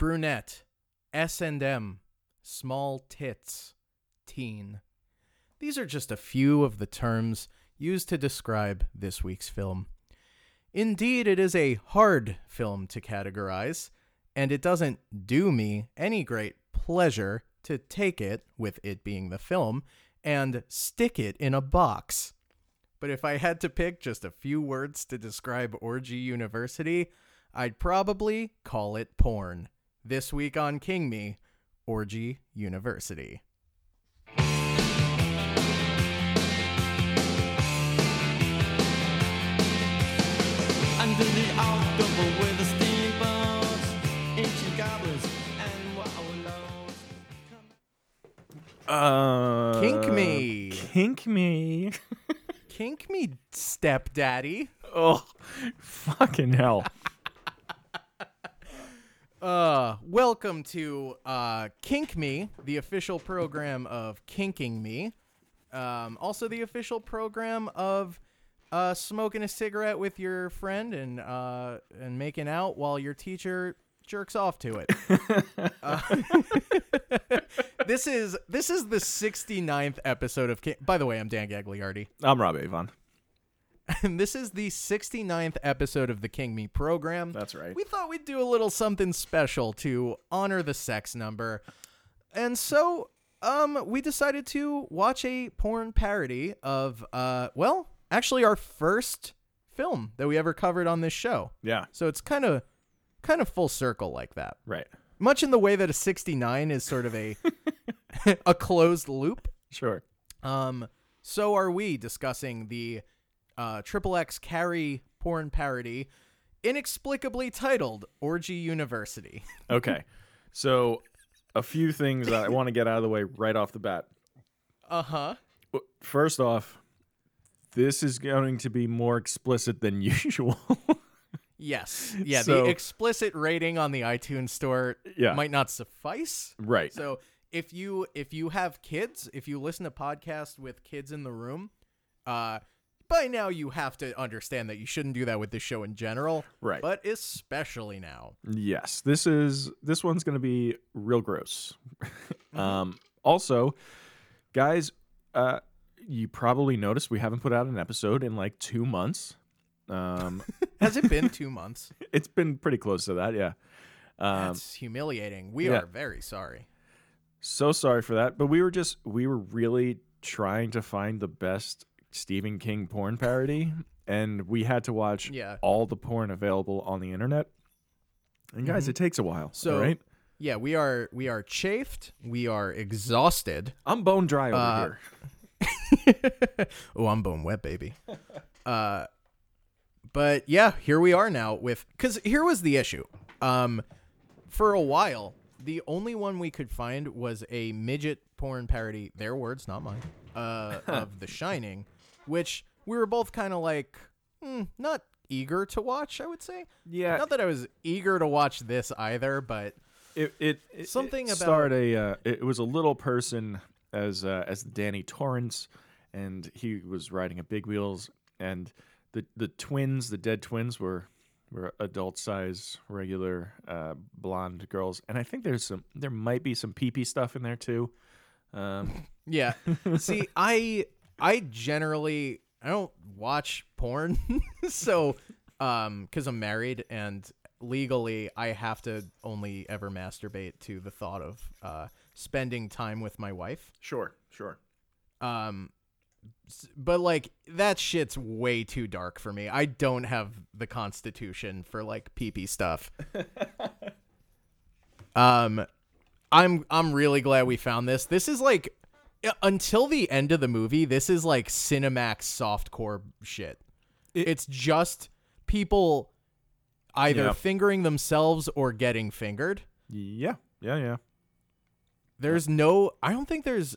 brunette, S&M, small tits, teen. These are just a few of the terms used to describe this week's film. Indeed, it is a hard film to categorize, and it doesn't do me any great pleasure to take it, with it being the film, and stick it in a box. But if I had to pick just a few words to describe Orgy University, I'd probably call it porn. This week on King Me, Orgy University. Under the October with the steamboats, ancient goblins, and wallows. Uh, Kink me. Kink me. Kink me, stepdaddy. oh, fucking hell. Uh, welcome to uh, Kink Me, the official program of Kinking Me. Um, also the official program of uh, smoking a cigarette with your friend and uh, and making out while your teacher jerks off to it. uh, this is this is the 69th episode of King. By the way, I'm Dan Gagliardi. I'm Rob Avon. And this is the 69th episode of the King Me program. That's right. We thought we'd do a little something special to honor the sex number. And so um we decided to watch a porn parody of uh well, actually our first film that we ever covered on this show. Yeah, So it's kind of kind of full circle like that. right. Much in the way that a 69 is sort of a a closed loop. Sure. Um, so are we discussing the uh, Triple X Carrie porn parody, inexplicably titled Orgy University. Okay. so, a few things that I want to get out of the way right off the bat. Uh huh. First off, this is going to be more explicit than usual. Yes. Yeah. So- the explicit rating on the iTunes store Yeah. might not suffice. right. So if you if you have kids, if you listen to podcasts with kids in the room, uh, by now you have to understand that you shouldn't do that with this show in general. Right. But especially now. Yes, this is this one's gonna be real gross. um, also, guys, uh, you probably noticed we haven't put out an episode in like two months. Um, Has it been two months? it's been pretty close to that, yeah. Um, That's humiliating. We yeah. are very sorry. so sorry for that, but we were just we were really trying to find the best Stephen King porn parody, and we had to watch Yeah. all the porn available on the internet. And guys, it takes a while. Mm-hmm. So- all right, Yeah, we are we are chafed. We are exhausted. I'm bone dry over Uh, here. oh, I'm bone wet, baby. Uh, but yeah, here we are now with because here was the issue. Um, for a while, the only one we could find was a midget porn parody. Their words, not mine. Uh, of The Shining, which we were both kind of like, hmm, not eager to watch. I would say. Yeah, Not that I was eager to watch this either, but it it, it Something it about- a uh, it, it was a little person as uh, as Danny Torrance, and he was riding a big wheels, and the the twins, the dead twins, were were adult size, regular uh, blonde girls, and I think there's some there might be some pee pee stuff in there too. Um, Yeah. See, I I generally I don't watch porn, so um, because I'm married and legally I have to only ever masturbate to the thought of uh spending time with my wife. sure, sure. Um, s- but like that shit's way too dark for me. I don't have the constitution for like pee pee stuff. um, I'm I'm really glad we found this. This is like until the end of the movie, this is like Cinemax softcore shit. It- it's just people either Yeah. fingering themselves or getting fingered. Yeah, yeah, yeah. There's no I don't think there's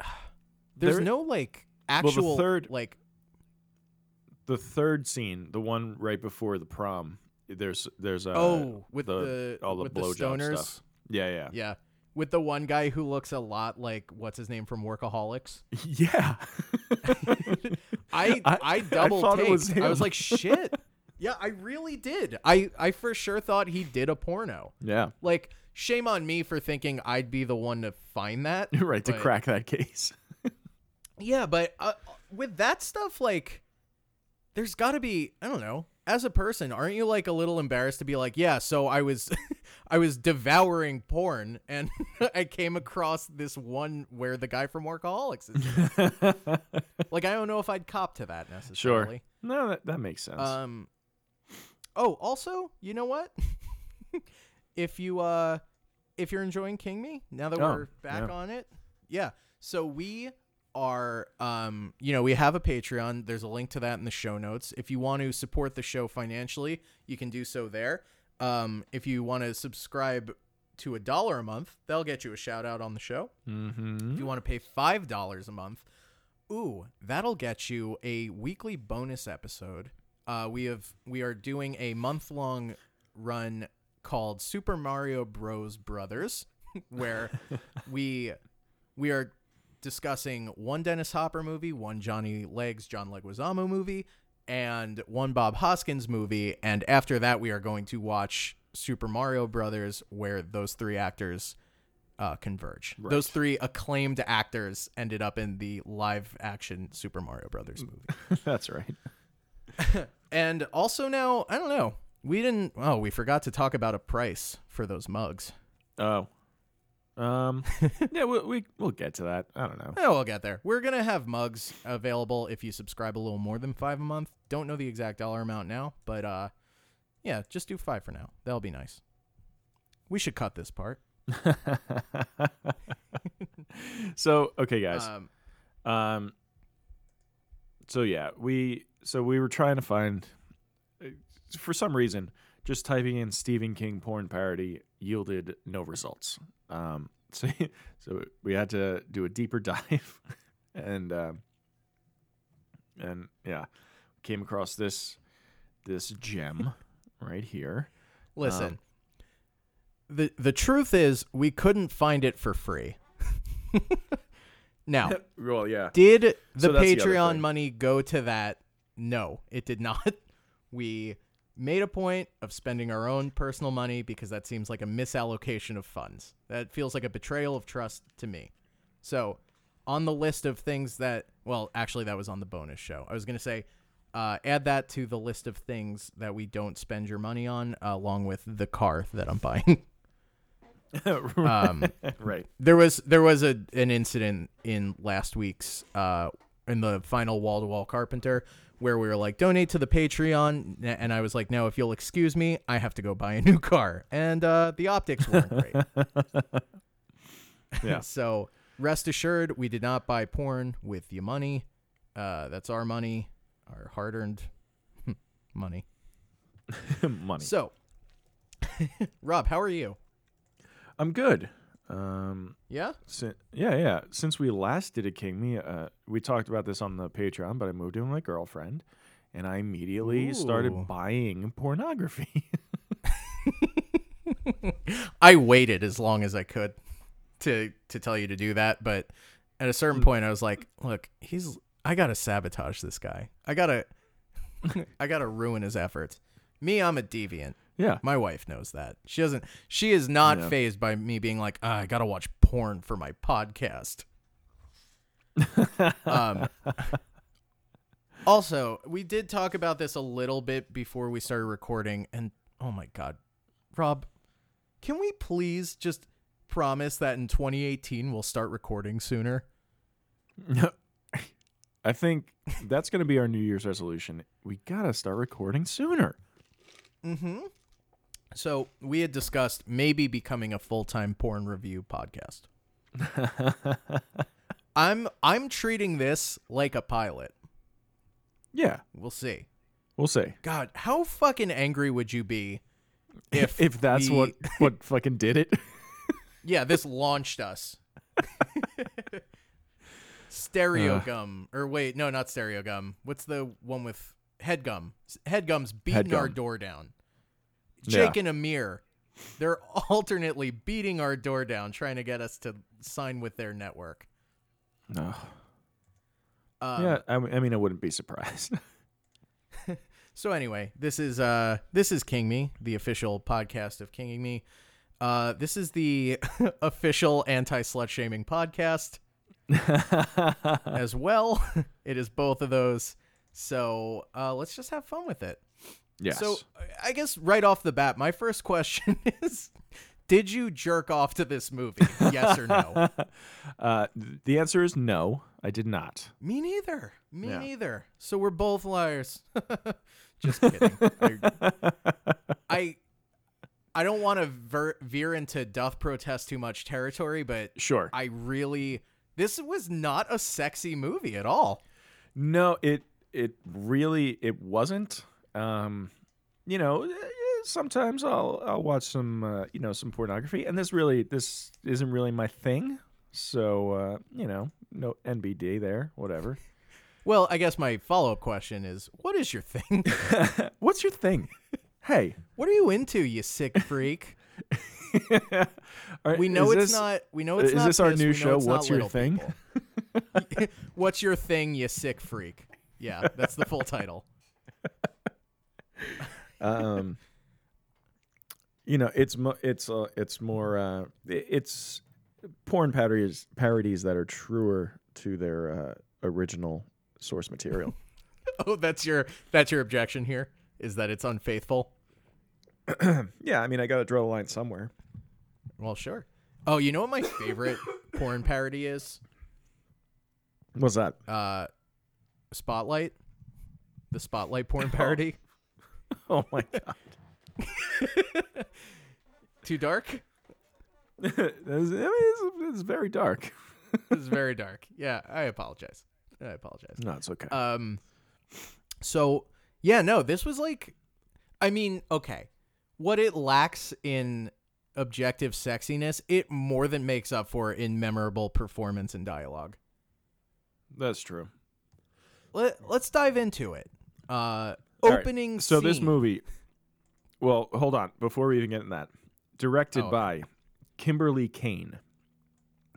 there's There- no like actual third- like The third scene, the one right before the prom, there's there's uh, oh with the, the, all the blowjob stuff. Yeah, yeah, Yeah. With the one guy who looks a lot like what's his name from Workaholics. yeah. I I, I- I double taked. was I was like, shit. Yeah, I really did. I I for sure thought he did a porno. Yeah. Like, shame on me for thinking I'd be the one to find that. right to crack that case. Yeah, but uh, with that stuff, like, there's got to be. I don't know. As a person, aren't you like a little embarrassed to be like, yeah? So I was, I was devouring porn, and I came across this one where the guy from Workaholics is. like, I don't know if I'd cop to that necessarily. Sure. no, that, that makes sense. Um. Oh, also, you know what? if you uh, if you're enjoying King Me now that Oh, we're back yeah. on it, yeah. So we are, um, you know, we have a Patreon. There's a link to that in the show notes. If you want to support the show financially, you can do so there. Um, if you want to subscribe to a dollar a month, they'll get you a shout out on the show. mm-hmm. If you want to pay five dollars a month, ooh, that'll get you a weekly bonus episode. Uh, we have we are doing a month long run called Super Mario Bros. Brothers, where we we are discussing one Dennis Hopper movie, one Johnny Legs John Leguizamo movie, and one Bob Hoskins movie. And after that, we are going to watch Super Mario Brothers, where those three actors uh, converge. Those three acclaimed actors ended up in the live action Super Mario Brothers movie. That's right. and also now, I don't know. We didn't oh, we forgot to talk about a price for those mugs. Oh. Um. yeah, we, we we'll get to that. I don't know. Oh, we'll get there. We're gonna have mugs available if you subscribe a little more than five a month. Don't know the exact dollar amount now, but uh, yeah, just do five for now. That'll be nice. We should cut this part. so okay, guys. Um, Um. So yeah, we so we were trying to find, uh, for some reason, just typing in Stephen King porn parody yielded no results. Um. So so we had to do a deeper dive, and um. And yeah, came across this this gem right here. listen, the the truth is we couldn't find it for free. now, Well, yeah. Did the So that's the Patreon money go to that? No, it did not. We made a point of spending our own personal money because that seems like a misallocation of funds. That feels like a betrayal of trust to me. So, on the list of things that, well, actually, that was on the bonus show. I was going to say, uh, add that to the list of things that we don't spend your money on, uh, along with the car that I'm buying. um, right. there was there was a an incident in last week's uh in the final wall to wall carpenter where we were like donate to the patreon and i was like no if you'll excuse me i have to go buy a new car and uh the optics weren't great Yeah. so rest assured we did not buy porn with your money uh that's our money our hard-earned money Money. so rob how are you I'm good. Um. yeah Si- yeah, yeah. Since we last did a King Me, uh, we talked about this on the Patreon, but I moved in with my girlfriend, and I immediately Ooh. started buying pornography. I waited as long as I could to to tell you to do that, but at a certain point I was like, look, he's I got to sabotage this guy. I got to I got to ruin his efforts. Me, I'm a deviant. Yeah. My wife knows that. She doesn't she is not Yeah. phased by me being like, ah, I got to watch porn for my podcast. um Also, we did talk about this a little bit before we started recording and oh my god. Rob, can we please just promise that in 2018 we'll start recording sooner? No. I think that's going to be our New Year's resolution. We got to start recording sooner. Mm-hmm. So we had discussed maybe becoming a full-time porn review podcast. I'm I'm treating this like a pilot. Yeah, We'll see. we'll see. God, how fucking angry would you be if If that's we- what what fucking did it. Yeah, this launched us. stereo Ugh. gum, or wait, no, not Stereogum. What's the one with HeadGum? Head gum's beating our door down. Yeah. Jake and Amir, they're alternately beating our door down, trying to get us to sign with their network. no. Um, yeah, I mean, I wouldn't be surprised. So anyway, this is uh this is King Me, the official podcast of Kinging Me. Uh this is the official anti-slut shaming podcast as well. it is both of those. So, uh let's just have fun with it. Yes. So, I guess right off the bat, my first question is did you jerk off to this movie? Yes or no? uh, the answer is no. I did not. Me neither. Me Yeah. neither. So we're both liars. Just kidding. I, I I don't want to ver- veer into doth protest too much territory, but Sure. I really this was not a sexy movie at all. No, it it really it wasn't. Um, you know, eh, sometimes I'll I'll watch some uh, you know some pornography, and this really this isn't really my thing. So uh, you know, no NBD there, whatever. Well, I guess my follow-up question is what is your thing? What's your thing? Hey, what are you into, you sick freak? Are- We know it's this- not we know it's is not this our new show, What's Your Thing? What's your thing, you sick freak? Yeah, that's the full title. Um you know it's mo- it's uh, it's more uh it's porn parodies parodies that are truer to their uh, original source material Oh, that's your that's your objection here is that it's unfaithful. yeah i mean i gotta draw the line somewhere Well, sure. Oh, you know what my favorite porn parody is? what's that Uh Spotlight. The Spotlight porn parody. oh my god Too dark? It's- I mean, it's, it's very dark is very dark. Yeah, I apologize. I apologize. no it's okay Um so yeah, no, this was like I mean, okay. What it lacks in objective sexiness, it more than makes up for in memorable performance and dialogue. that's true Let, let's dive into it. Uh All right, opening so this movie well hold on before we even get in that directed Oh. by kimberly kane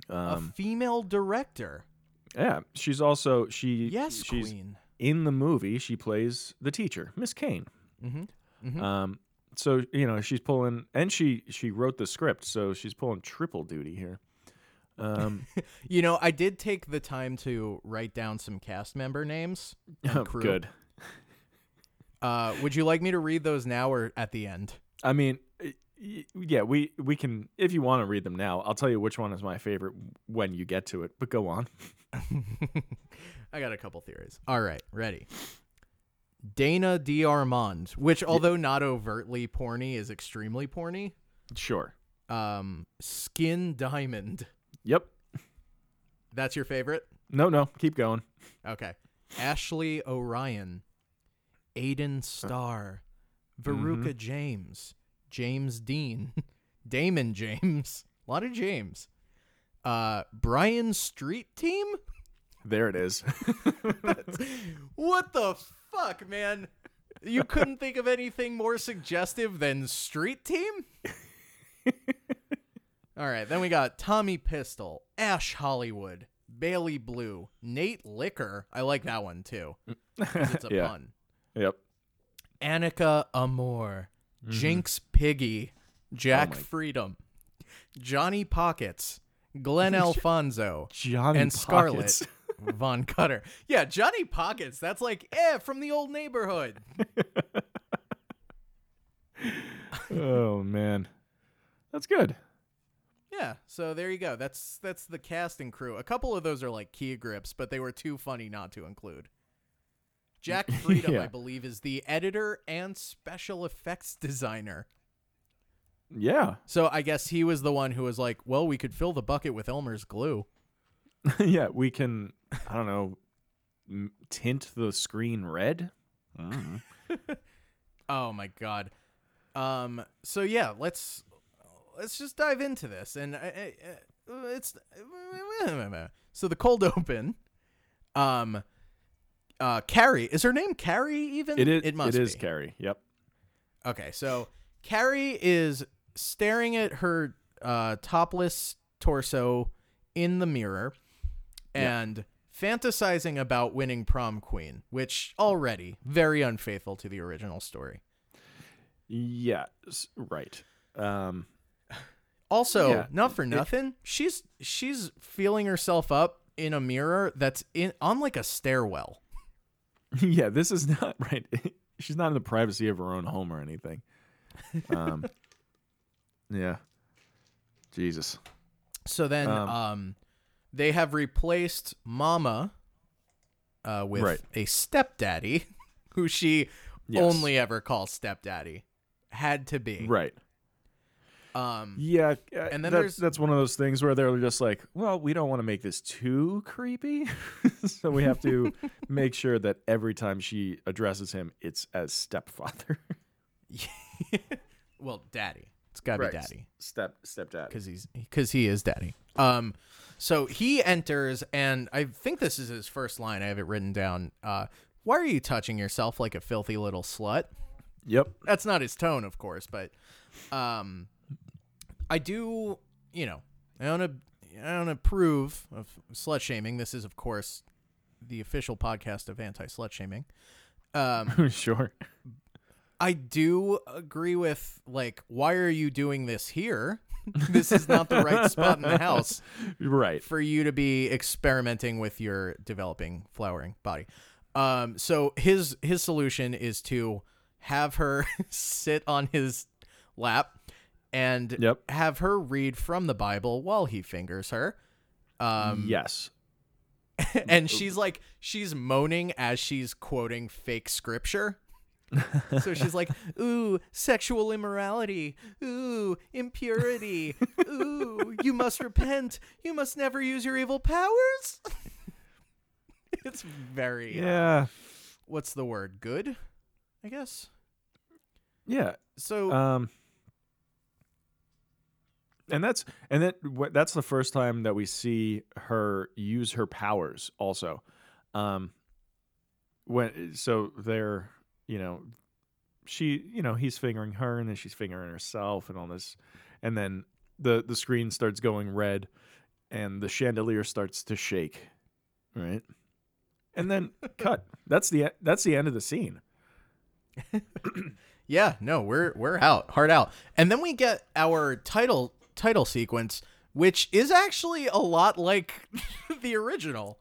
a um female director. yeah she's also she Yes, she's queen. in the movie she plays the teacher miss kane Mhm. Mhm. um so you know she's pulling and she she wrote the script so she's pulling triple duty here um You know, I did take the time to write down some cast member names. and crew. good Uh, would you like me to read those now or at the end? i mean yeah we we can if you want to read them now i'll tell you which one is my favorite when you get to it but go on I got a couple theories. All right, ready. Dana D'Armond, which although not overtly porny, is extremely porny. sure Um, Skin Diamond. yep That's your favorite? no no keep going Okay. Ashley Orion, Aiden Starr, Veruca James, James Dean, Damon James, a lot of James. Uh, Brian Street Team? there it is What the fuck, man? You couldn't think of anything more suggestive than Street Team? All right, then we got Tommy Pistol, Ash Hollywood, Bailey Blue, Nate Liquor. I like that one too. It's a Yeah. pun. Yep Annika Amor, Jinx Piggy, Jack Mm-hmm. Oh Freedom, Johnny Pockets, Glenn Alfonso, johnny and Scarlett. Von Cutter. Yeah, Johnny Pockets. That's like eh from the old neighborhood. oh man that's good Yeah, so there you go. That's that's the casting crew. A couple of those are like key grips, but they were too funny not to include. Jack Freedom, Yeah. I believe, is the editor and special effects designer. yeah So I guess he was the one who was like, "Well, we could fill the bucket with Elmer's glue." yeah, we can. I don't know. m- Tint the screen red. Oh my god. Um. So yeah, let's let's just dive into this, and uh, uh, it's so the cold open. Um. Uh, Carrie is her name. Carrie even It is. It must be. It is be. Carrie. Yep. Okay, so Carrie is staring at her uh, topless torso in the mirror and fantasizing about winning prom queen, which already very unfaithful to the original story. Yeah, right. Um, Also, Yeah, not for it- nothing, she's she's feeling herself up in a mirror that's in on like a stairwell. yeah, this is not right. She's not in the privacy of her own home or anything. Um, yeah. Jesus. So then um, Um, they have replaced Mama uh, with Right. a stepdaddy who she Yes. only ever calls stepdaddy. Had to be. Right. Um Yeah, uh, And then that's, there's- that's one of those things where they're just like, well, we don't want to make this too creepy, so we have to make sure that every time she addresses him, it's as stepfather, well, daddy. It's got to Right. be daddy. step stepdad. because he's because he is daddy. Um, so he enters, and I think this is his first line. I have it written down. Uh, why are you touching yourself like a filthy little slut? Yep. That's not his tone, of course, but um, I do. You know, I don't. I don't approve of slut shaming. This is, of course, the official podcast of anti slut shaming. Um, sure. I do agree with like, why are you doing this here? this is not the right spot in the house Right. for you to be experimenting with your developing flowering body. Um, so his his solution is to have her sit on his lap and Yep. have her read from the Bible while he fingers her. Um, yes. and she's like she's moaning as she's quoting fake scripture. so she's like, "Ooh, sexual immorality. Ooh, impurity. Ooh, you must repent. You must never use your evil powers." it's very uh, Yeah. what's the word? Good, I guess. Yeah. So Um. And that's and that that's the first time that we see her use her powers. Also, um, when so they're you know she you know he's fingering her and then she's fingering herself and all this, and then the the screen starts going red, and the chandelier starts to shake, right, and then cut. That's the that's the end of the scene. Yeah, no, we're we're out, hard out. And then we get our title title sequence, which is actually a lot like the original.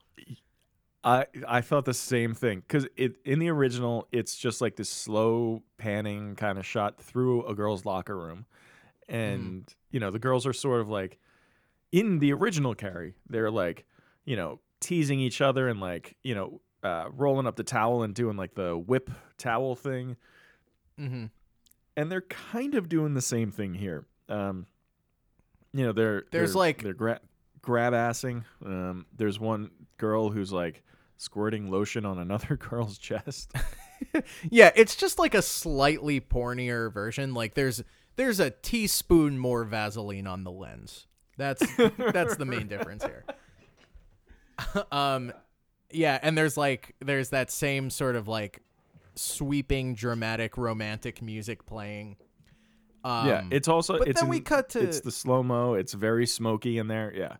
I I felt the same thing because it in the original it's just like this slow panning kind of shot through a girl's locker room, and you know the girls are sort of like in the original Carrie they're like you know teasing each other and like you know uh, rolling up the towel and doing like the whip towel thing, Mm-hmm. and they're kind of doing the same thing here. Um, you know they're There's, they're- like- they're gra- grab assing. Um, there's one girl who's like squirting lotion on another girl's chest. Yeah, it's just like a slightly pornier version. Like there's there's a teaspoon more Vaseline on the lens. That's that's the main difference here. um yeah, and there's like there's that same sort of like sweeping dramatic romantic music playing. Um, yeah, it's also but it's then we cut to it's the slow mo. It's very smoky in there. Yeah,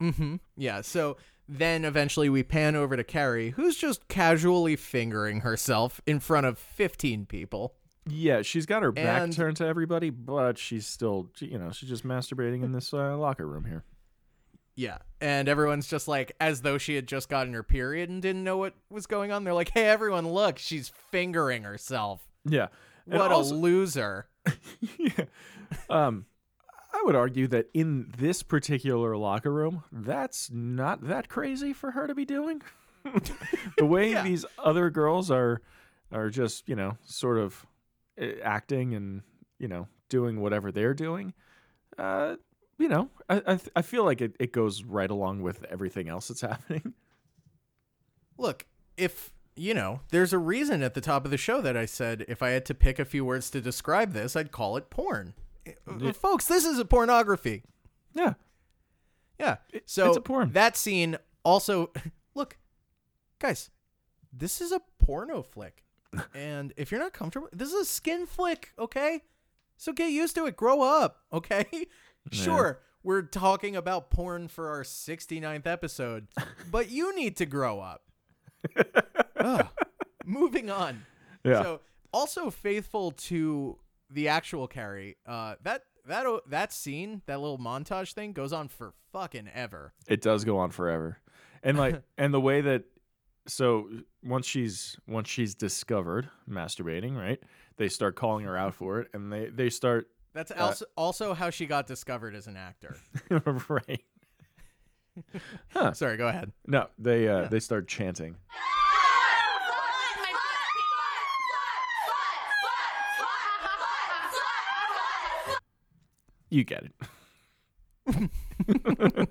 Mm-hmm. Yeah. So then eventually we pan over to Carrie, who's just casually fingering herself in front of 15 people. yeah. She's got her back And- turned to everybody, but she's still you know she's just masturbating in this uh, locker room here. Yeah. And everyone's just like, as though she had just gotten her period and didn't know what was going on. They're like, hey, everyone, look, she's fingering herself. Yeah, And What also- a loser. yeah. Um, I would argue that in this particular locker room, that's not that crazy for her to be doing. the way Yeah. these other girls are are just, you know, sort of uh, acting and, you know, doing whatever they're doing. Uh, you know, I I, th- I feel like it, it goes right along with everything else that's happening. Look, if, you know, there's a reason at the top of the show that I said if I had to pick a few words to describe this, I'd call it porn. Uh, Folks, this is a pornography. Yeah. Yeah. So it's a porn. that scene also look, guys, this is a porno flick. and if you're not comfortable, this is a skin flick, okay? So get used to it. Grow up, okay? sure. we're talking about porn for our 69th episode, but you need to grow up. Ugh. Moving on. Yeah. So, also faithful to the actual Carrie, uh, that that that scene, that little montage thing, goes on for fucking ever. It does go on forever. And like and the way that so once she's once she's discovered masturbating, right? They start calling her out for it and they they start That's also also how she got discovered as an actor. right. Sorry, go ahead. No, they uh they start chanting. You get it.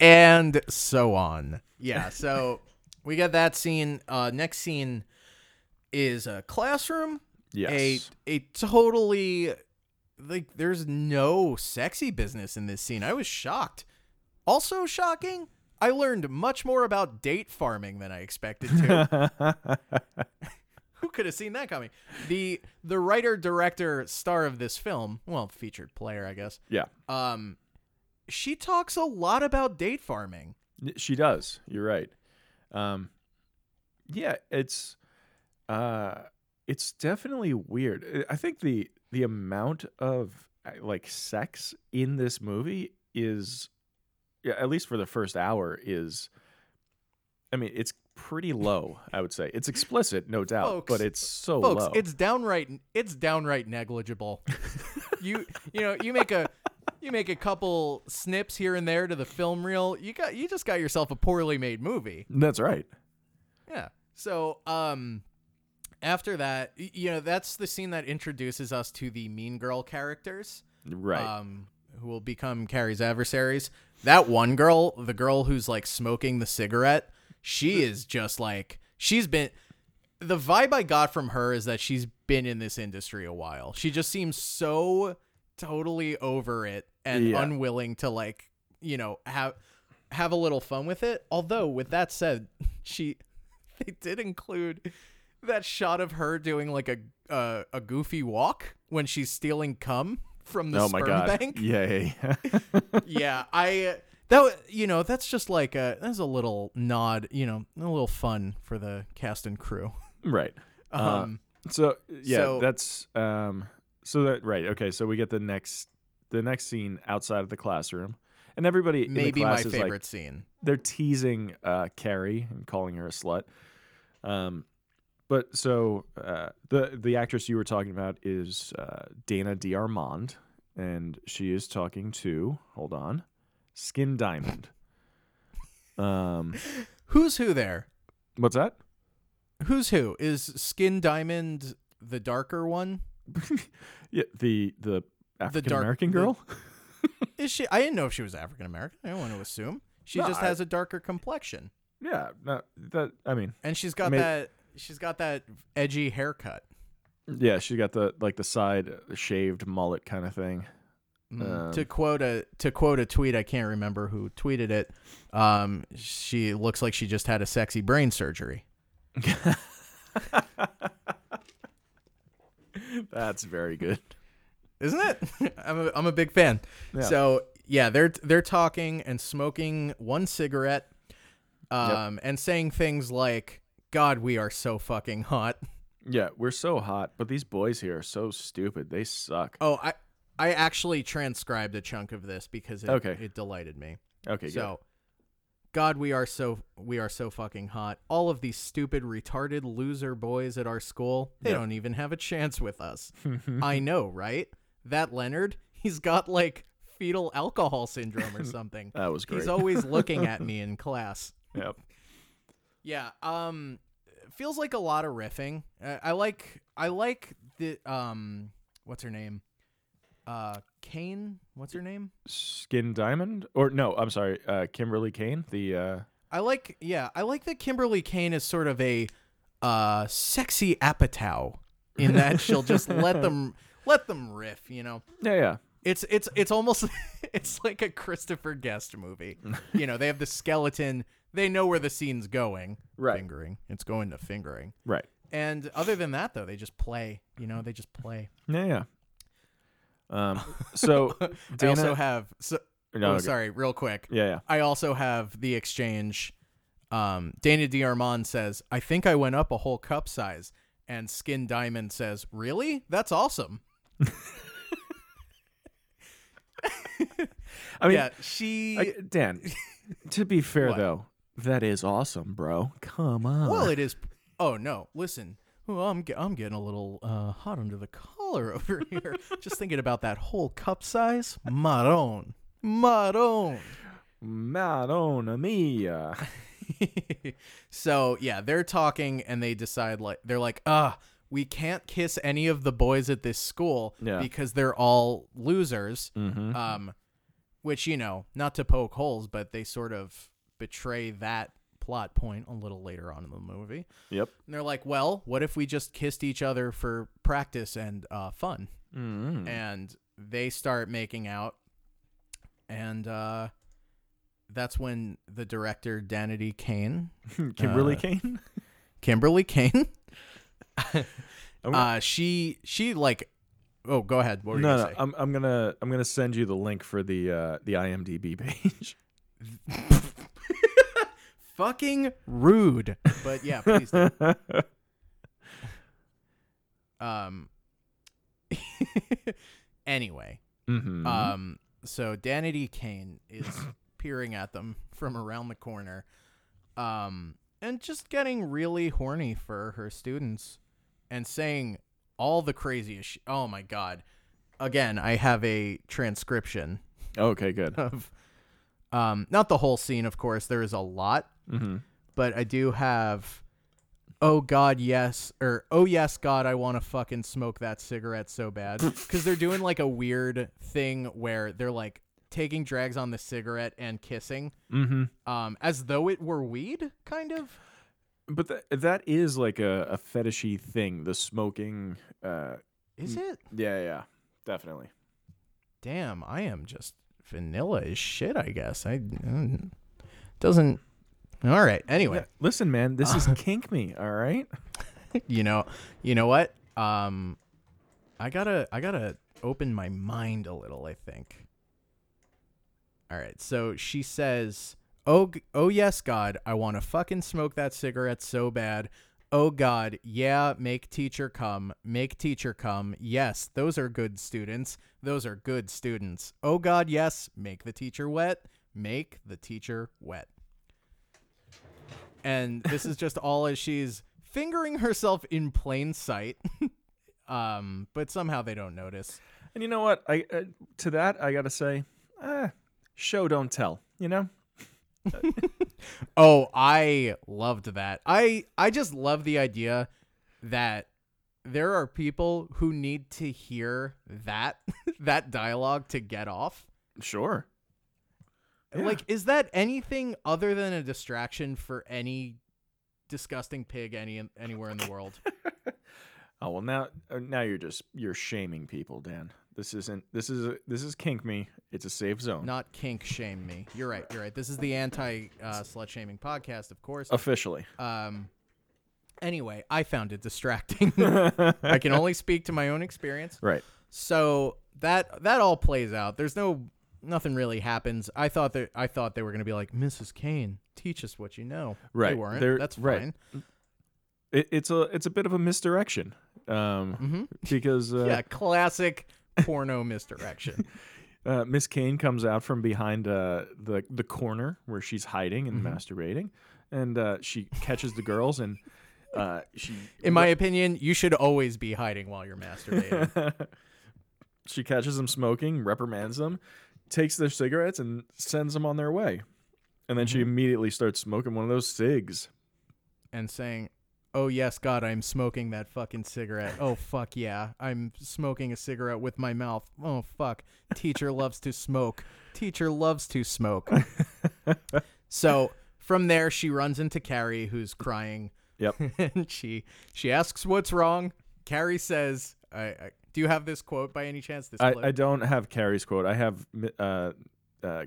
and so on. Yeah, so we got that scene. Uh, next scene is a classroom. Yes. A a totally like there's no sexy business in this scene. I was shocked. Also shocking, I learned much more about date farming than I expected to. Who could have seen that coming? The the writer, director, star of this film, well, featured player, I guess. yeah. Um she talks a lot about date farming. She does. You're right. Um, yeah, it's uh, it's definitely weird. I think the the amount of uh, like sex in this movie is, at least for the first hour, is. I mean, it's pretty low. I would say it's explicit, no doubt, Folks- but it's so Folks, low. it's downright it's downright negligible. you you know, you make a you make a couple snips here and there to the film reel, you got you just got yourself a poorly made movie. That's right. Yeah. So, um after that, you know, that's the scene that introduces us to the mean girl characters. Right. um, who will become Carrie's adversaries. That one girl, the girl who's like smoking the cigarette, she is just like she's been. The vibe I got from her is that she's been in this industry a while. She just seems so totally over it and Yeah. unwilling to like, you know, have have a little fun with it. Although with that said, she they did include that shot of her doing like a uh, a goofy walk when she's stealing cum from the oh sperm my god. bank. Yeah. yeah, yeah, I uh, that you know that's just like a that's a little nod, you know, a little fun for the cast and crew. right. Uh, Um, So yeah, So- that's um so that right, okay, so we get the next the next scene outside of the classroom. And everybody in the maybe my favorite like scene. they're teasing uh Carrie and calling her a slut. Um but so uh the the actress you were talking about is uh Dana D'Armond and she is talking to hold on, Skin Diamond. Um Who's who there? what's that? Who's who? Is Skin Diamond the darker one? Yeah, the the African American the- girl? Is she? I didn't know if she was African American. I don't want to assume. She No, just I- has a darker complexion, yeah, no, that I mean and she's got May- that. She's got that edgy haircut. Yeah, she got the like the side shaved mullet kind of thing. Mm. Um, to quote a to quote a tweet, I can't remember who tweeted it. Um, she looks like she just had a sexy brain surgery. That's very good. isn't it? I'm a, I'm a big fan. Yeah. So yeah, they're they're talking and smoking one cigarette, um, and saying things like, "God, we are so fucking hot." Yeah, we're so hot, but these boys here are so stupid. They suck. Oh, I I actually transcribed a chunk of this because it Okay. it delighted me. Okay, so, God, we are so we are so fucking hot. All of these stupid, retarded loser boys at our school, they Yep. don't even have a chance with us. I know, right? That Leonard, he's got like fetal alcohol syndrome or something. that was great. He's always looking at me in class. yep. Yeah, um feels like a lot of riffing. Uh, I like I like the um what's her name? Uh Kane, what's her name? Skin Diamond, or no, I'm sorry, uh, Kimberly Kane. The uh, I like yeah, I like that Kimberly Kane is sort of a uh sexy Apatow in that she'll just let them let them riff, you know. yeah, yeah, It's it's it's almost it's like a Christopher Guest movie. you know, they have the skeleton, they know where the scene's going. Right. Fingering. It's going to fingering. right. And other than that though, they just play, you know, they just play. Yeah, yeah. Um, so I also have. So, no, oh, okay. sorry, real quick. Yeah, yeah. I also have the exchange. Um, Dana D'Armond says, "I think I went up a whole cup size," and Skin Diamond says, "Really? That's awesome." I mean, yeah, she. I- Dan. to be fair What? though, that is awesome, bro. Come on. well, it is. Oh no! Listen, oh, I'm ge- I'm getting a little uh, hot under the collar over here. Just thinking about that whole cup size. Maron, maron. Madonna mia. so yeah, they're talking and they decide like they're like, ah, we can't kiss any of the boys at this school Yeah. because they're all losers. Mm-hmm. Um, which you know, not to poke holes, but they sort of betray that plot point a little later on in the movie. Yep. And they're like, well, what if we just kissed each other for practice and uh, fun? Mm-hmm. And they start making out, and uh, that's when the director Danity Kane Kimberly uh, Kane. Kimberly Kane. Uh, she she like, oh, go ahead. What were no, you no, gonna say? I'm I'm gonna I'm gonna send you the link for the uh, the IMDb page. Fucking rude. But yeah, please. Do. Um. anyway, mm-hmm. um, so Danity Kane is peering at them from around the corner, um, and just getting really horny for her students, and saying all the craziest. Sh- oh my god! Again, I have a transcription okay, good. of, um, not the whole scene, of course. There is a lot, Mm-hmm. but I do have. Oh God, yes, or oh yes, God, I want to fucking smoke that cigarette so bad because they're doing like a weird thing where they're like taking drags on the cigarette and kissing, Mm-hmm. um, as though it were weed, kind of. But th- that is like a, a fetishy thing. The smoking. Uh, Is it? yeah, yeah, definitely. Damn, I am just vanilla as shit. I guess I mm, doesn't. All right. Anyway, Yeah, listen, man, this is kink me. All right. you know, you know what? Um, I gotta, I gotta open my mind a little. I think. All right, so she says, "Oh, oh yes, God, I want to fucking smoke that cigarette so bad. Oh God, yeah, make teacher come, make teacher come. Yes, those are good students. Those are good students. Oh God, yes, make the teacher wet, make the teacher wet." And this is just all as she's fingering herself in plain sight. um, but somehow they don't notice. And you know what? I uh, to that I gotta say, eh, show don't tell. You know. Oh, I loved that. I I just love the idea that there are people who need to hear that that dialogue to get off. Sure. Yeah. Like is that anything other than a distraction for any disgusting pig any anywhere in the world? Oh well, now uh, now you're just you're shaming people, Dan. This isn't this is a, this is kink me. It's a safe zone. Not kink shame me. You're right. You're right. This is the anti uh, slut shaming podcast, of course. Officially. Um. Anyway, I found it distracting. I can only speak to my own experience. Right. So that that all plays out. There's no nothing really happens. I thought that I thought they were gonna be like Mrs. Kane, teach us what you know. Right, They Right. weren't. They're- That's right. fine. It, it's a it's a bit of a misdirection. Um, hmm because uh, yeah, classic porno misdirection. uh, Miss Kane comes out from behind uh, the the corner where she's hiding and Mhm. masturbating, and uh, she catches the girls and uh, she In my opinion, you should always be hiding while you're masturbating. she catches them smoking, reprimands them, takes their cigarettes, and sends them on their way. And then she Mhm. immediately starts smoking one of those cigs. and saying, "Oh yes, God, I'm smoking that fucking cigarette. Oh fuck yeah, I'm smoking a cigarette with my mouth. Oh fuck, teacher loves to smoke. Teacher loves to smoke." so from there, she runs into Carrie, who's crying. Yep. and she she asks what's wrong. Carrie says, I, I, "Do you have this quote by any chance?" This I, clip? I don't have Carrie's quote. I have uh, uh,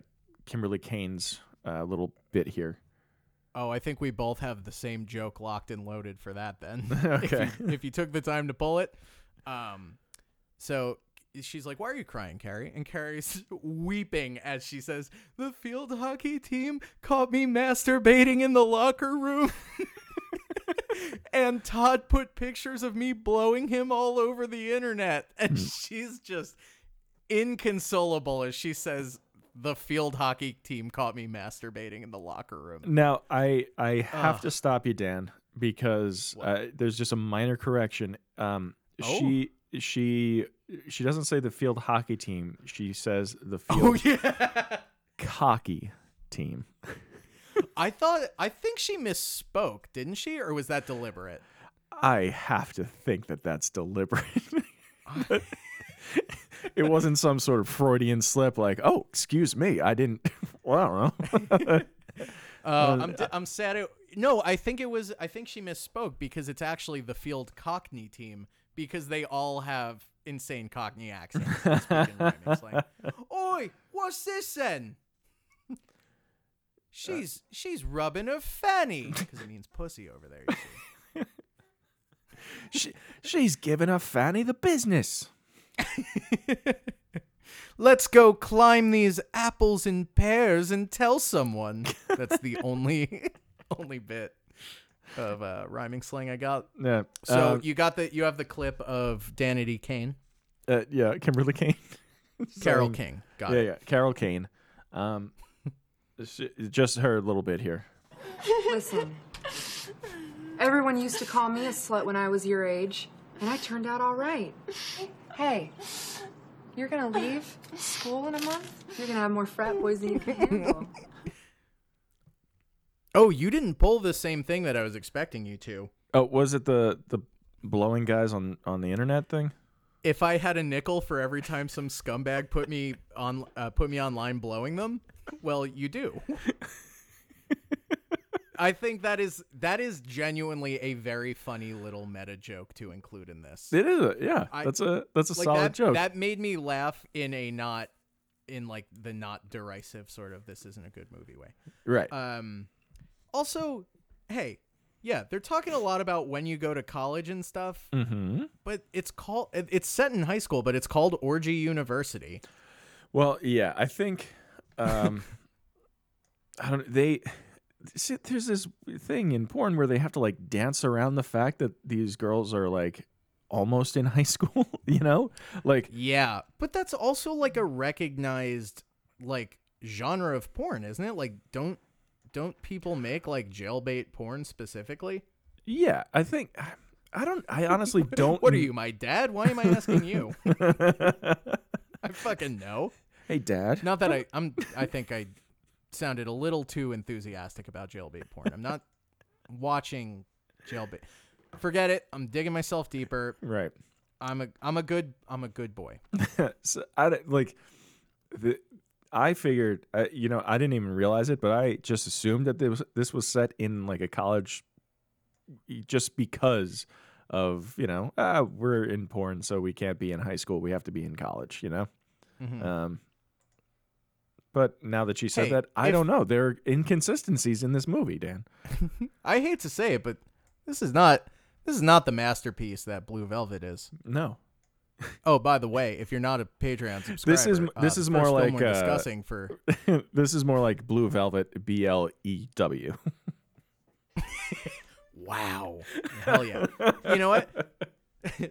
Kimberly Kane's uh, little bit here. Oh, I think we both have the same joke locked and loaded for that then. Okay. if, you, if you took the time to pull it. Um so she's like, "Why are you crying, Carrie?" And Carrie's weeping as she says, "The field hockey team caught me masturbating in the locker room." and Todd put pictures of me blowing him all over the internet. And she's just inconsolable as she says, The field hockey team caught me masturbating in the locker room. Now, I I have Ugh. to stop you, Dan, because uh, there's just a minor correction. Um, Oh. she she she doesn't say the field hockey team. She says the Oh, field yeah. cocky team. I thought, I think she misspoke, didn't she? Or was that deliberate? I have to think that that's deliberate. it wasn't some sort of Freudian slip, like, "Oh, excuse me, I didn't." Well, I don't know. Uh, I'm, d- I'm sad. It, no, I think it was. I think she misspoke because it's actually the field Cockney team because they all have insane Cockney accents. and speak in rhyming slang. Oi, what's this then? She's she's rubbing her fanny because it means pussy over there. You see. she, she's giving her Fanny the business. Let's go climb these apples and pears and tell someone. That's the only only bit of uh, rhyming slang I got. Yeah. So um, you got the you have the clip of Danity Kane, uh, yeah, Kimberly Kane. Carol King. Got Yeah, it. yeah, Carol Kane. Um, just her a little bit here. Listen, everyone used to call me a slut when I was your age, and I turned out all right. Hey, you're gonna leave school in a month? You're gonna have more frat boys than you can handle. Oh, you didn't pull the same thing that I was expecting you to. Oh, was it the the blowing guys on on the internet thing? If I had a nickel for every time some scumbag put me on uh, put me online blowing them, well, you do. I think that is that is genuinely a very funny little meta joke to include in this. It is. A, yeah, I- that's a that's a like solid that, joke. That made me laugh in a not in like the not derisive sort of this isn't a good movie way. right. Um also, hey, yeah, they're talking a lot about when you go to college and stuff, mm-hmm. but it's called it's set in high school, but it's called Orgy University. Well, yeah, I think um I don't they see, there's this thing in porn where they have to like dance around the fact that these girls are like almost in high school, you know? Like Yeah, but that's also like a recognized like genre of porn, isn't it? Like don't don't people make like jailbait porn specifically? yeah, I think I don't I honestly don't What are you, my dad? Why am I asking you? I fucking know. Hey dad. Not that I I'm I think I sounded a little too enthusiastic about jailbait porn. I'm not watching jailbait. Forget it. I'm digging myself deeper. Right. I'm a I'm a good I'm a good boy. so I don't- like the I figured uh, you know I didn't even realize it, but I just assumed that this was, this was set in like a college, just because of you know ah, we're in porn, so we can't be in high school. We have to be in college, you know. Mhm. Um, but now that she said Hey, that, I if- don't know. There are inconsistencies in this movie, Dan. I hate to say it, but this is not this is not the masterpiece that Blue Velvet is. No. Oh, by the way, if you're not a Patreon subscriber, This is- uh, this the is more like, uh, discussing for this is more like Blue Velvet, B L E W. Wow. Hell yeah. you know what?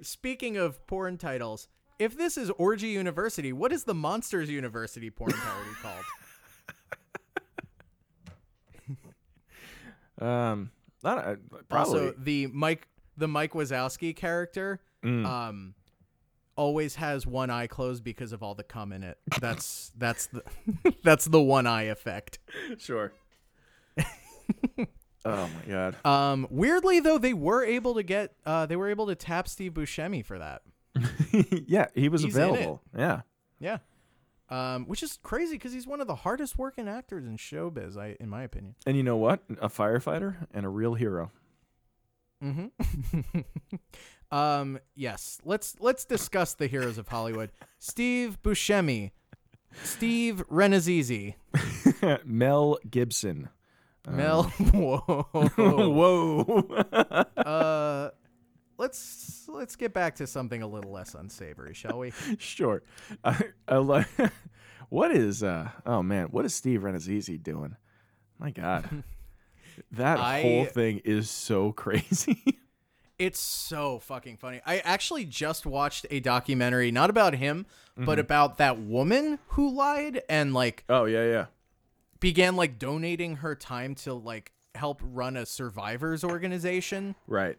Speaking of porn titles, if this is Orgy University, what is the Monsters University porn parody called? Um, don't, uh, probably. Also, the Mike the Mike Wazowski character Mm. um always has one eye closed because of all the cum in it. That's that's the that's the one eye effect. Sure. oh my god. Um weirdly though they were able to get uh they were able to tap Steve Buscemi for that. yeah, he was He's available. Yeah. Yeah. Um, which is crazy because he's one of the hardest working actors in showbiz, I in my opinion. And you know what? A firefighter and a real hero. Mm-hmm. um, yes. Let's let's discuss the heroes of Hollywood. Steve Buscemi, Steve Rannazzisi, Mel Gibson. Mel. Whoa. Whoa. uh, let's let's get back to something a little less unsavory, shall we? sure. I, I like. what is? uh Oh man, what is Steve Rannazzisi doing? My God, that I- whole thing is so crazy. It's so fucking funny. I actually just watched a documentary, not about him, Mm-hmm. but about that woman who lied and like oh yeah, yeah. began like donating her time to like help run a survivors organization. Right.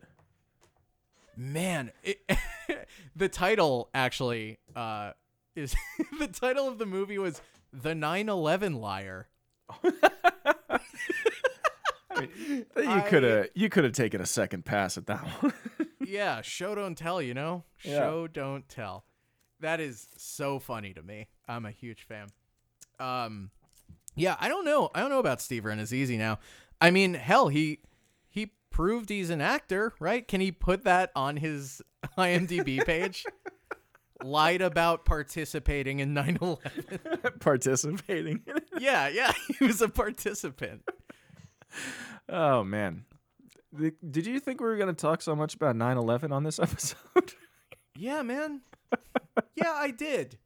Man, it, the title actually uh is the title of the movie was The 9/11 Liar. I mean, You could have you could have taken a second pass at that one. Yeah, show don't tell, you know? Yeah. Show don't tell. That is so funny to me. I'm a huge fan. Um yeah, I don't know. I don't know about Steve Ren. It's easy now. I mean, hell, he he proved he's an actor, right? Can he put that on his IMDb page? Lied about participating in 9/11. Participating. yeah, yeah, he was a participant. oh man. The- Did you think we were going to talk so much about 9/11 on this episode? Yeah, man. yeah, I did.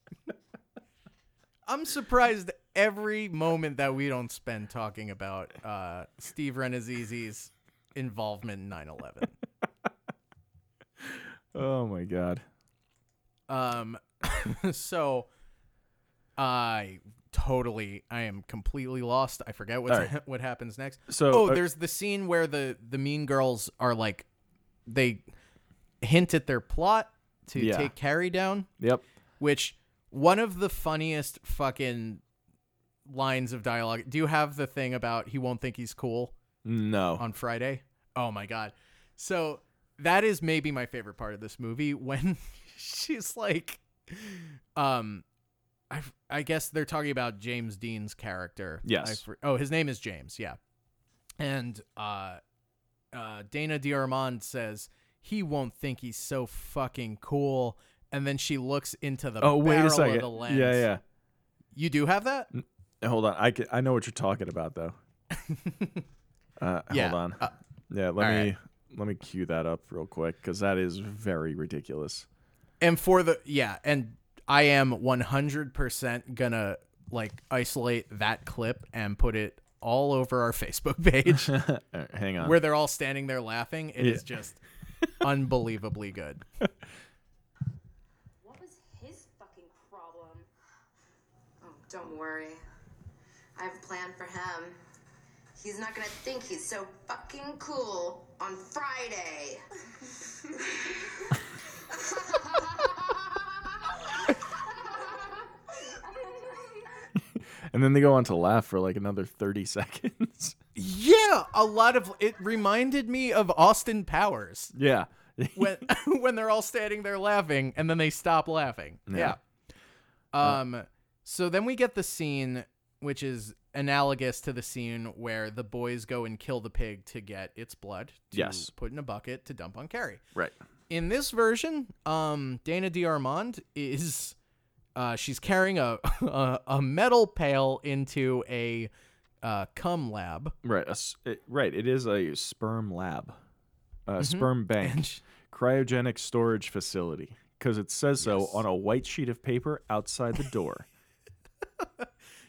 I'm surprised every moment that we don't spend talking about uh, Steve Rannazzisi's involvement in 9/11. oh my god. Um, so I totally, I am completely lost. I forget what's All right. what happens next. So, oh, uh, there's the scene where the the Mean Girls are like, they hint at their plot to Yeah. take Carrie down. Yep. which one of the funniest fucking lines of dialogue. Do you have the thing about he won't think he's cool No. on Friday? Oh my god. So that is maybe my favorite part of this movie when she's like um I I guess they're talking about James Dean's character. Yes. I oh, his name is James, yeah. And uh uh Dana DeArmond says he won't think he's so fucking cool and then she looks into the oh, wait barrel a second. of the lens. Yeah, yeah. You do have that? Hold on. I, ca- I know what you're talking about though. Uh, Yeah, Hold on. uh, yeah, let me right. let me cue that up real quick because that is very ridiculous. and for the yeah and i am 100% gonna like isolate that clip and put it all over our facebook page All right, hang on. where they're all standing there laughing It is Yeah. just unbelievably good What was his fucking problem? Oh, don't worry. I have a plan for him. He's not gonna think he's so fucking cool on Friday. and then they go on to laugh for like another 30 seconds. yeah a lot of it reminded me of austin powers yeah. when when they're all standing there laughing and then they stop laughing. Yeah. Yeah. Um so then we get the scene which is analogous to the scene where the boys go and kill the pig to get its blood to Yes. put in a bucket to dump on Carrie. right. In this version, um Dana DeArmond is uh she's carrying a a, a metal pail into a uh cum lab. Right. A it, right. It is a sperm lab, a sperm bank, Mm-hmm. And sh- cryogenic storage facility, because it says so on a white sheet of paper outside the door.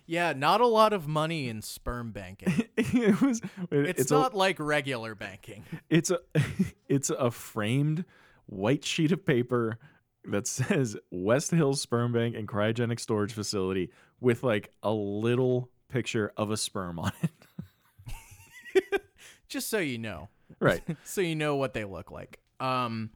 Yeah, not a lot of money in sperm banking. it was. it- It's, a- not like regular banking. it's a it's a framed white sheet of paper that says West Hills Sperm Bank and Cryogenic Storage Facility with like a little picture of a sperm on it. Just so you know. right. so you know what they look like. Um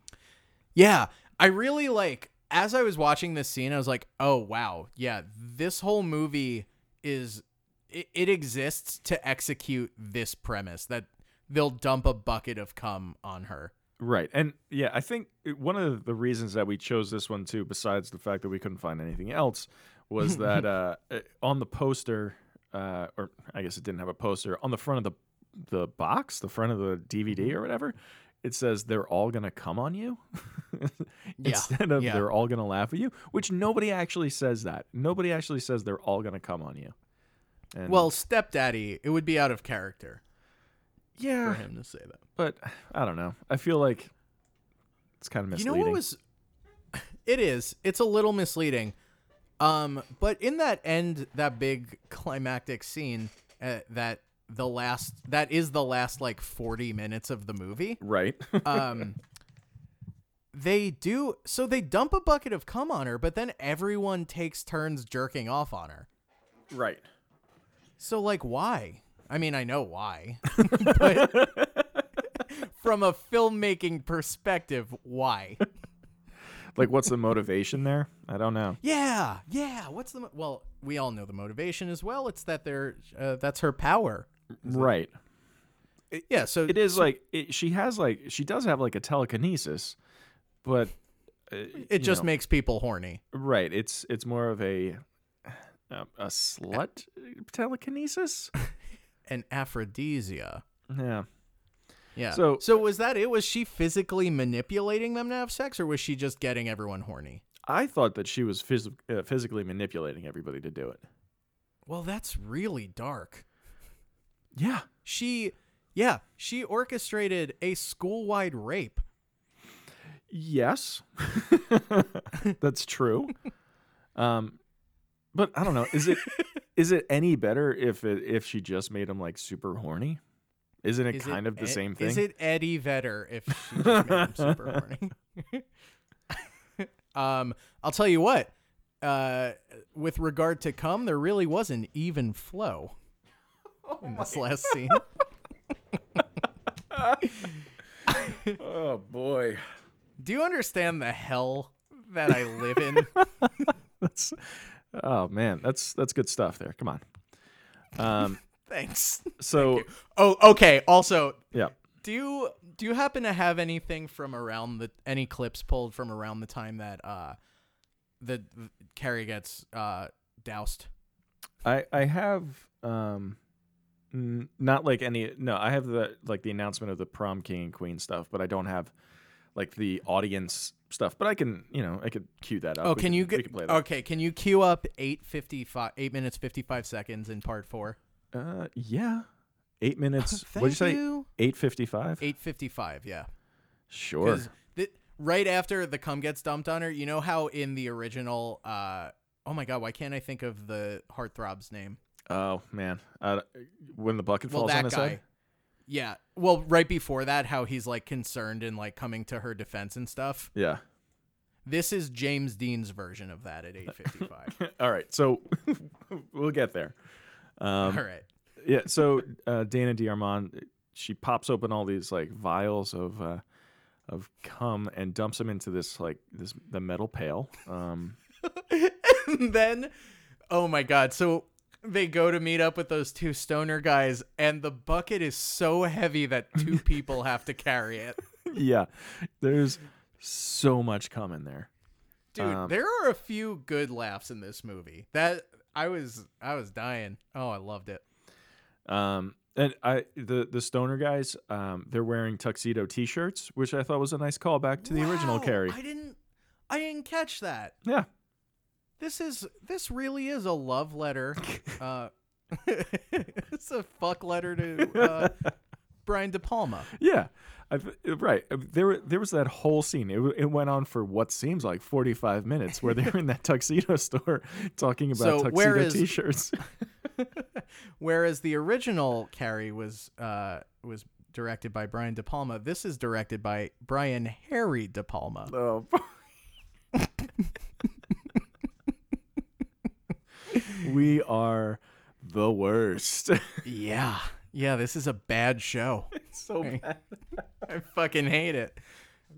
yeah, I really like as I was watching this scene, I was like, "Oh wow. Yeah, this whole movie is it, it exists to execute this premise that they'll dump a bucket of cum on her." Right. And yeah, I think one of the reasons that we chose this one too, besides the fact that we couldn't find anything else, was that uh, uh, on the poster, uh, or I guess it didn't have a poster, on the front of the the box, the front of the DVD or whatever, it says they're all gonna come on you. Yeah, Instead of yeah. they're all gonna laugh at you, which nobody actually says that. Nobody actually says they're all gonna come on you. And Well, stepdaddy, it would be out of character yeah, for him to say that. but I don't know. I feel like It's kind of misleading. You know what was? It is. It's a little misleading. Um, but in that end, that big climactic scene, uh, that the last that is the last like forty minutes of the movie. right? Um, they do so they dump a bucket of cum on her, but then everyone takes turns jerking off on her. right. So like, why? I mean, I know why, but from a filmmaking perspective, why? Like, what's the motivation there? I don't know. Yeah, yeah. What's the mo- well? We all know the motivation as well. It's that they're uh, that's her power. Right. Yeah. So It is like it, she has like she does have like a telekinesis, but uh, It just know, makes people horny. right. It's it's more of a a, a slut telekinesis. An aphrodisia. Yeah. Yeah. So- so was that it? Was she physically manipulating them to have sex, or was she just getting everyone horny? I thought that she was phys- uh, physically manipulating everybody to do it. Well, that's really dark. Yeah. She, yeah, she orchestrated a school-wide rape. Yes, that's true. Um, but I don't know. Is it is it any better if it if she just made him like super horny? Isn't it Is kind of the Ed- same thing? Is it Eddie Vedder if she just made him super horny? um, I'll tell you what. Uh, with regard to cum, there really was an even flow in this last scene. oh boy, Do you understand the hell that I live in? that's oh man, that's that's good stuff there. Come on. Um, Thanks. so Oh, okay. Also, yeah, do you do you happen to have anything from around the any clips pulled from around the time that uh the Carrie gets uh doused? I I have um n- not like any no I have the like the announcement of the prom king and queen stuff, but I don't have like the audience stuff. But I can you know I could cue that up. Oh, We can you we get can play that. okay? Can you queue up eight fifty five, eight minutes fifty five seconds in part four? Uh, yeah. Eight minutes. Thank What'd you say? you. Eight fifty-five. Eight fifty five, yeah. Sure. 'Cause right after the cum gets dumped on her, you know how in the original, uh, oh my god, why can't I think of the heartthrob's name? Oh man. Uh, when the bucket Well, falls on his guy. head. Yeah. Well, right before that, how he's like concerned and like coming to her defense and stuff. Yeah. This is James Dean's version of that at eight fifty five. All right. So we'll get there. Um, All right. yeah. So uh, Dana DeArmond, she pops open all these like vials of uh, of cum and dumps them into this like this the metal pail. Um, and then oh my god so they go to meet up with those two stoner guys and the bucket is so heavy that two people have to carry it yeah. There's so much cum in there. dude Um, there are a few good laughs in this movie that i was i was dying oh i loved it Um, and I the the stoner guys, um, they're wearing tuxedo T-shirts, which I thought was a nice callback to the original Wow, Carrie. i didn't i didn't catch that Yeah, this is this really is a love letter uh it's a fuck letter to uh brian de palma yeah, I've, right. Uh, There there was that whole scene. It it went on for what seems like forty five minutes, where they're in that tuxedo store talking about So, tuxedo T-shirts. Whereas the original Carrie was uh was directed by Brian De Palma, this is directed by Brian Harry De Palma. oh. We are the worst. Yeah. Yeah, this is a bad show. so bad. I fucking hate it.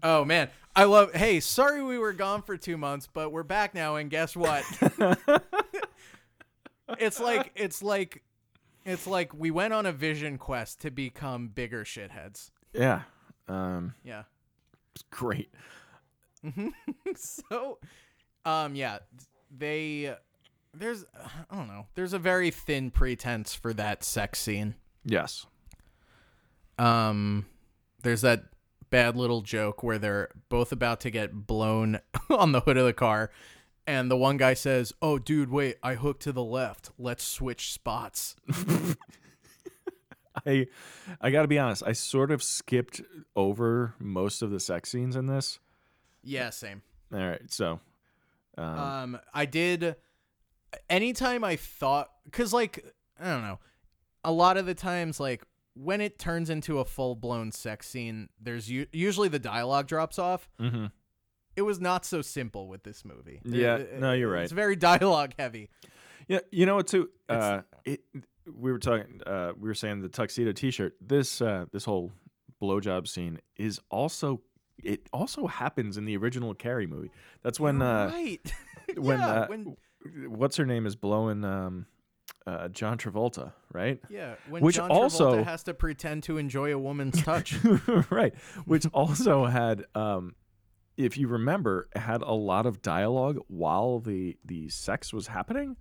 Oh man, I love. Hey, sorry we were gone for 2 months, but we're back now and guess what? it's like it's like it's like we went on a vision quest to become bigger shitheads. Yeah. Um. Yeah. It's great. so um yeah they there's i don't know there's a very thin pretense for that sex scene Yes. um there's that bad little joke where they're both about to get blown on the hood of the car and the one guy says oh dude wait i hooked to the left let's switch spots I I got to be honest. I sort of skipped over most of the sex scenes in this. Yeah, same. All right, so um, Um, I did. Anytime I thought, cause like I don't know, a lot of the times like when it turns into a full blown sex scene, there's u- usually the dialogue drops off. mhm. It was not so simple with this movie. Yeah, It- no, you're right. It's very dialogue heavy. yeah, you know what too? Uh, it, we were talking. Uh, we were saying the tuxedo T-shirt. This uh, this whole blowjob scene is also. It also happens in the original Carrie movie. That's when uh, right. when, yeah, uh, when what's her name is blowing um, uh, John Travolta, right? yeah, when which John also- Travolta has to pretend to enjoy a woman's touch. right. Which also had, um, if you remember, had a lot of dialogue while the the sex was happening.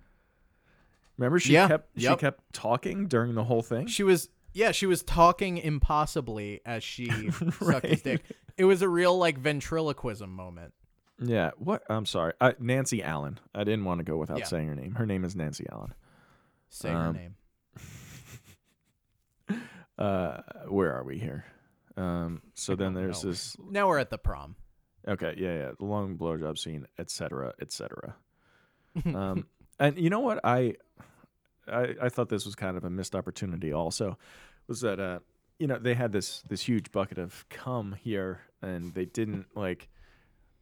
Remember, she Yeah, kept she yep. kept talking during the whole thing. She was yeah, she was talking impossibly as she sucked his dick. It was a real like ventriloquism moment. Yeah. What? I'm sorry, uh, Nancy Allen. I didn't want to go without Yeah. saying her name. Her name is Nancy Allen. Say her Um, name. Uh, where are we here? Um, so then don't there's know. this. Now we're at the prom. Okay, yeah, yeah, the long blowjob scene, etc., etc. um, and you know what? I, I, I thought this was kind of a missed opportunity. Also, was that uh, you know, they had this this huge bucket of cum here, and they didn't like,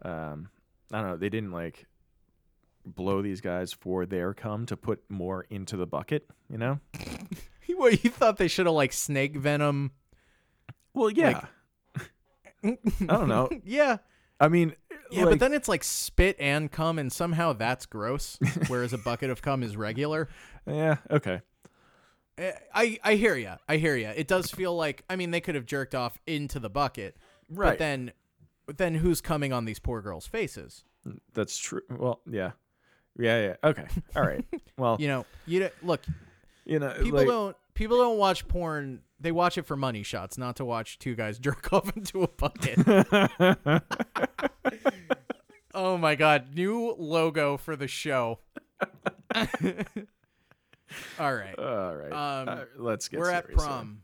um, I don't know, they didn't like blow these guys for their cum to put more into the bucket. You know? What you thought they should have like snake venom? Well, yeah. I don't know. yeah. I mean, Yeah, but then it's like spit and cum and somehow that's gross, whereas a bucket of cum is regular. yeah, okay. Eh, I I hear you. I hear you. It does feel like I mean they could have jerked off into the bucket, Right. but then then who's coming on these poor girls' faces? That's true. Well, yeah. Yeah, yeah. Okay. All right. Well, You know, you don't- look, you know, people like, don't people don't watch porn. They watch it for money shots, not to watch two guys jerk off into a bucket. oh my god, new logo for the show. All right. All right. Um, Uh, let's get We're at prom.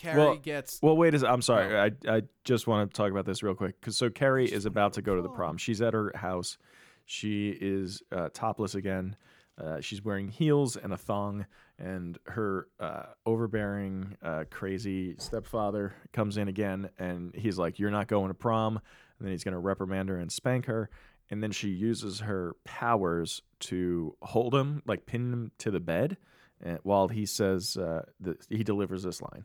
Carrie Well- gets Well, wait. a I'm sorry. I I just want to talk about this real quick because so Carrie is about to go to the prom. She's at her house. She is uh, topless again. Uh, she's wearing heels and a thong, and her uh, overbearing, uh, crazy stepfather comes in again, and he's like, "You're not going to prom," and then he's going to reprimand her and spank her. And then she uses her powers to hold him, like pin him to the bed, and while he says uh, that he delivers this line.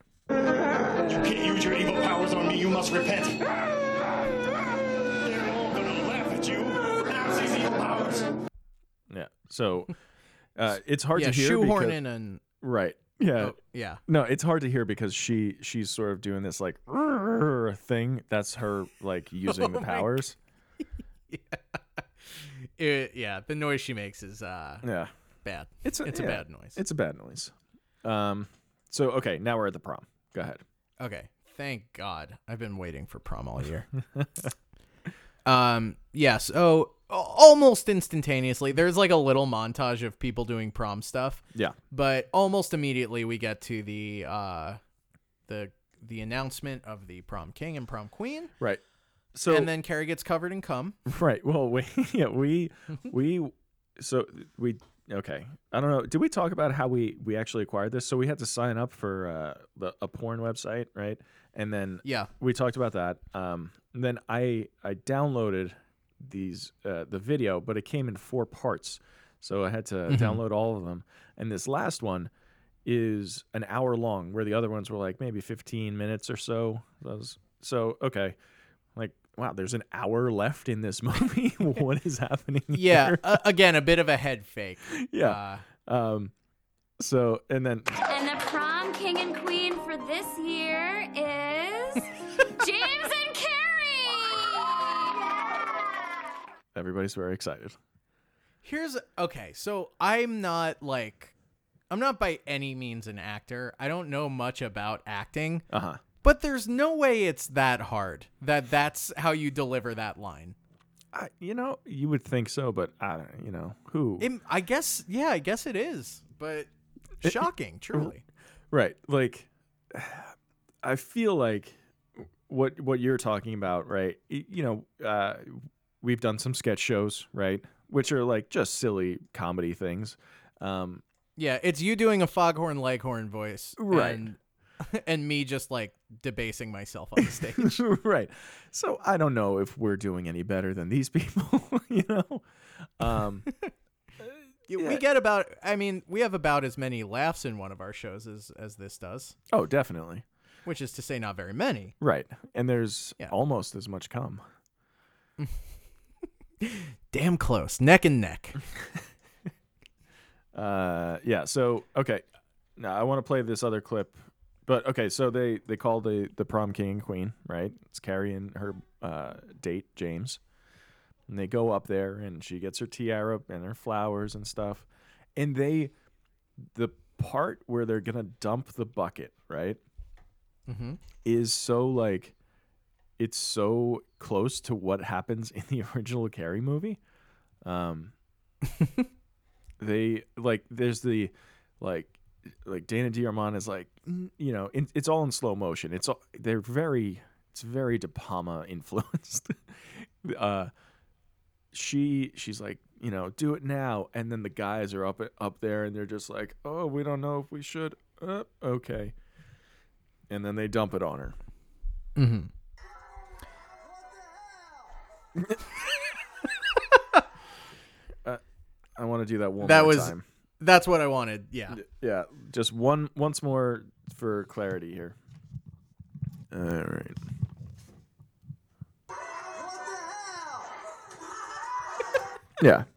You can't use your evil powers on me. You must repent. They're all gonna laugh at you. Pronounce these evil powers. Yeah. So uh, it's hard yeah, to hear. shoehorn because, in and Right. Yeah. oh, yeah. No, it's hard to hear because she she's sort of doing this like thing. That's her like using the Oh my powers. It- yeah, the noise she makes is uh Yeah. bad. It's a, It's yeah, a bad noise. It's a bad noise. Um. So okay, now we're at the prom. Go ahead. Okay. Thank God. I've been waiting for prom all year. um, yes. Oh, almost instantaneously. There's like a little montage of people doing prom stuff, Yeah. but almost immediately we get to the uh the the announcement of the prom king and prom queen. Right. So and then Carrie gets covered in cum. right. Well, we yeah we we so we okay. I don't know. Did we talk about how we we actually acquired this? So we had to sign up for uh, the, a porn website, right? And then Yeah. we talked about that. Um, and then I I downloaded these uh, the video, but it came in four parts, so I had to download all of them. And this last one is an hour long, where the other ones were like maybe fifteen minutes or so. Those so okay, wow, there's an hour left in this movie. what is happening? Yeah. here? uh, again, a bit of a head fake. yeah. Uh, Um, so and then And the prom king and queen for this year is James and Carrie. everybody's very excited. Here's okay, so I'm not like I'm not by any means an actor. I don't know much about acting, Uh huh. But there's no way it's that hard that that's how you deliver that line. I, you know, you would think so, but I don't. You know who? It, I guess yeah, I guess it is, but shocking, truly. Right. Like I feel like what what you're talking about, right? You know, uh, we've done some sketch shows, right, which are like just silly comedy things. Um, Yeah, it's you doing a foghorn leghorn voice, Right. And, and me just like debasing myself on the stage. right. So I don't know if we're doing any better than these people, you know. Um, Yeah, We get about. I mean, we have about as many laughs in one of our shows as as this does, oh, definitely. which is to say, not very many. Right. And there's Yeah. almost as much come. Damn close, neck and neck. Uh, yeah. So okay, now I want to play this other clip, but okay. So they they call the the prom king and queen, right? It's Carrie and her uh, date James, and they go up there, and she gets her tiara and her flowers and stuff, and they the part where they're gonna dump the bucket, right? Mm-hmm. is so like it's so close to what happens in the original Carrie movie. Um they like there's the like like Dana DeArmond is like you know in, it's all in slow motion. It's all they're very it's very De Palma influenced. uh she she's like you know do it now and then the guys are up up there and they're just like oh we don't know if we should uh, okay and then they dump it on her Mm-hmm. I want to do that one That more was- time. That's what I wanted. Yeah. Yeah, just one once more for clarity here. All right. yeah.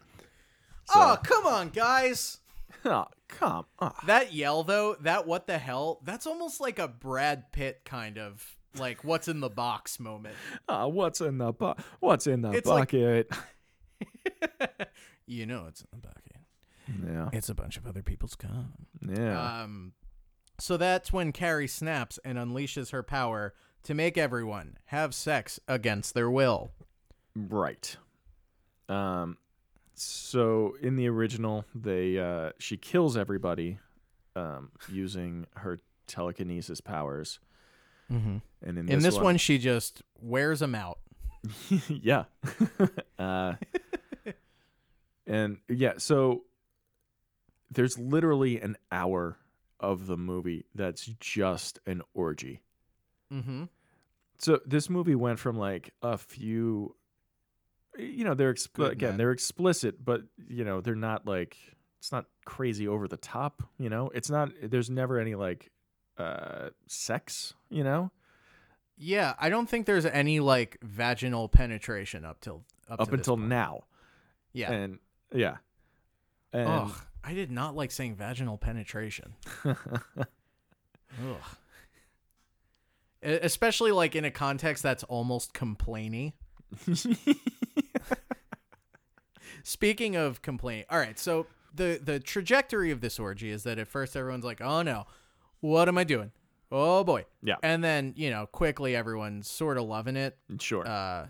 Oh, come on, guys. Oh, come on. That yell though, that what the hell? That's almost like a Brad Pitt kind of like what's in the box moment. Ah, what's in the box? What's in the It's like- bucket? You know it's in the bucket. Yeah. It's a bunch of other people's cum. Yeah. Um, so that's when Carrie snaps and unleashes her power to make everyone have sex against their will. Right. Um so in the original they uh she kills everybody um using her telekinesis powers. Mm-hmm. And in, In this one, she just wears them out. yeah. uh and yeah, so there's literally an hour of the movie that's just an orgy. Mm-hmm. So this movie went from like a few, you know, they're expl- Good again men. they're explicit, but you know they're not like it's not crazy over the top. You know, it's not. There's never any like uh sex. You know, Yeah, I don't think there's any like vaginal penetration up till up, up until point. now, Yeah. and yeah, and Ugh, I did not like saying vaginal penetration. Ugh. Especially like in a context that's almost complainy. Speaking of complaining, all right. So the the trajectory of this orgy is that at first everyone's like, "Oh no, what am I doing? Oh boy." Yeah. And then you know quickly everyone's sort of loving it. sure, Uh,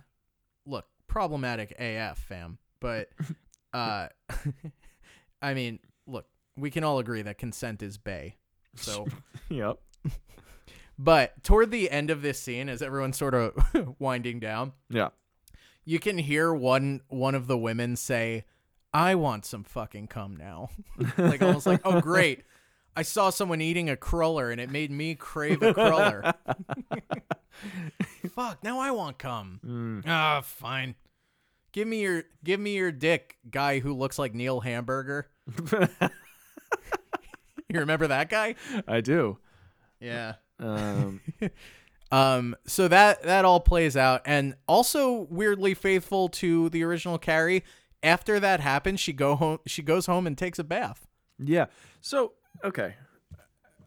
look, problematic AF, fam. But uh, I mean, we can all agree that consent is bay. So. yep, But toward the end of this scene, as everyone's sort of winding down, yeah, you can hear one one of the women say, "I want some fucking cum now," like almost like, "Oh great, I saw someone eating a cruller and it made me crave a cruller." Fuck, now I want cum. Ah, fine. Give me your give me your dick, guy who looks like Neil Hamburger. you remember that guy? I do. Yeah. Um, Um, so that that all plays out, and also weirdly faithful to the original Carrie. After that happens, she go home. She goes home and takes a bath. yeah. So okay,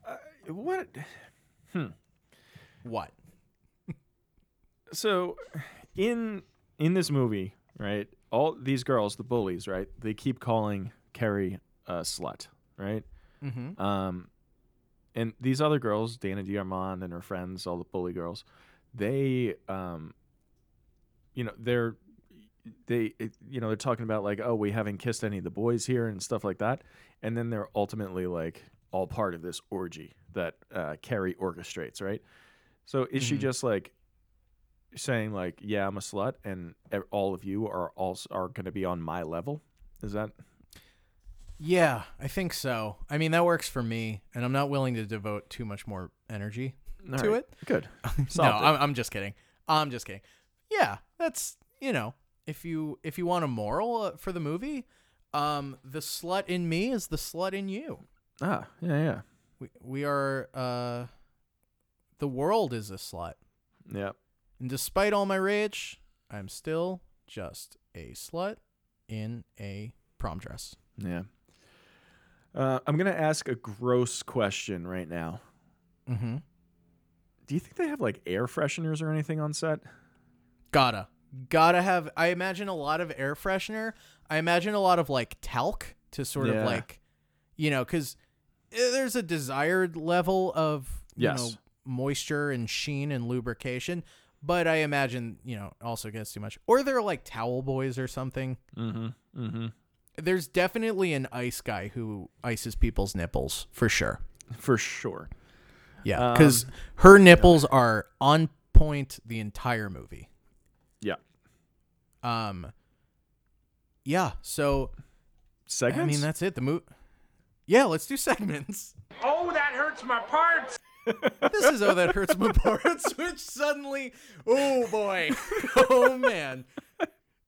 uh, what? Hmm. What? so in in this movie, right? All these girls, the bullies, right? They keep calling Carrie a slut, right? Mm-hmm. Um, and these other girls, Dana DeArmond and her friends, all the bully girls, they, um, you know, they're they, you know, they're talking about like, oh, we haven't kissed any of the boys here and stuff like that, and then they're ultimately like all part of this orgy that uh, Carrie orchestrates, right? So is she Mhm. just like saying like, yeah, I'm a slut, and all of you are also are going to be on my level. Is that Yeah, I think so. I mean, that works for me, and I'm not willing to devote too much more energy all to right, it. Good. no, Solved it. I'm, I'm just kidding. I'm just kidding. Yeah, that's you know, if you if you want a moral uh, for the movie, um, the slut in me is the slut in you. ah, yeah, yeah, We we are uh, the world is a slut, yeah. and despite all my rage, I'm still just a slut in a prom dress. Yeah. Uh, I'm gonna ask a gross question right now. Mm-hmm. Do you think they have like air fresheners or anything on set? Gotta. Gotta have I imagine a lot of air freshener. I imagine a lot of like talc to sort Yeah. of like you know, cuz there's a desired level of you Yes. know moisture and sheen and lubrication, but I imagine, you know, also gets too much. Or they're like towel boys or something. Mm-hmm. Mm-hmm. There's definitely an ice guy who ices people's nipples for sure. For sure. Yeah, Um, cuz her nipples are on point the entire movie. Yeah. Um Yeah, so Segments. I mean, that's it. The mo Yeah, let's do segments. Oh, that hurts my parts. This is oh that hurts my parts, which suddenly, oh boy, oh man,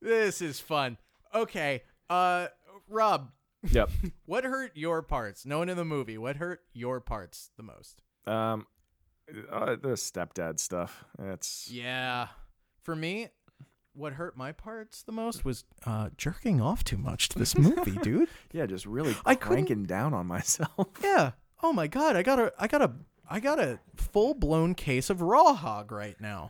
this is fun. Okay, uh, Rob, Yep. what hurt your parts? No one in the movie. What hurt your parts the most? Um, uh, the stepdad stuff. That's Yeah, for me, what hurt my parts the most was uh, jerking off too much to this movie, dude. yeah, just really I cranking down on myself. Yeah. Oh my god, I got a I got a I got a full blown case of raw hog right now.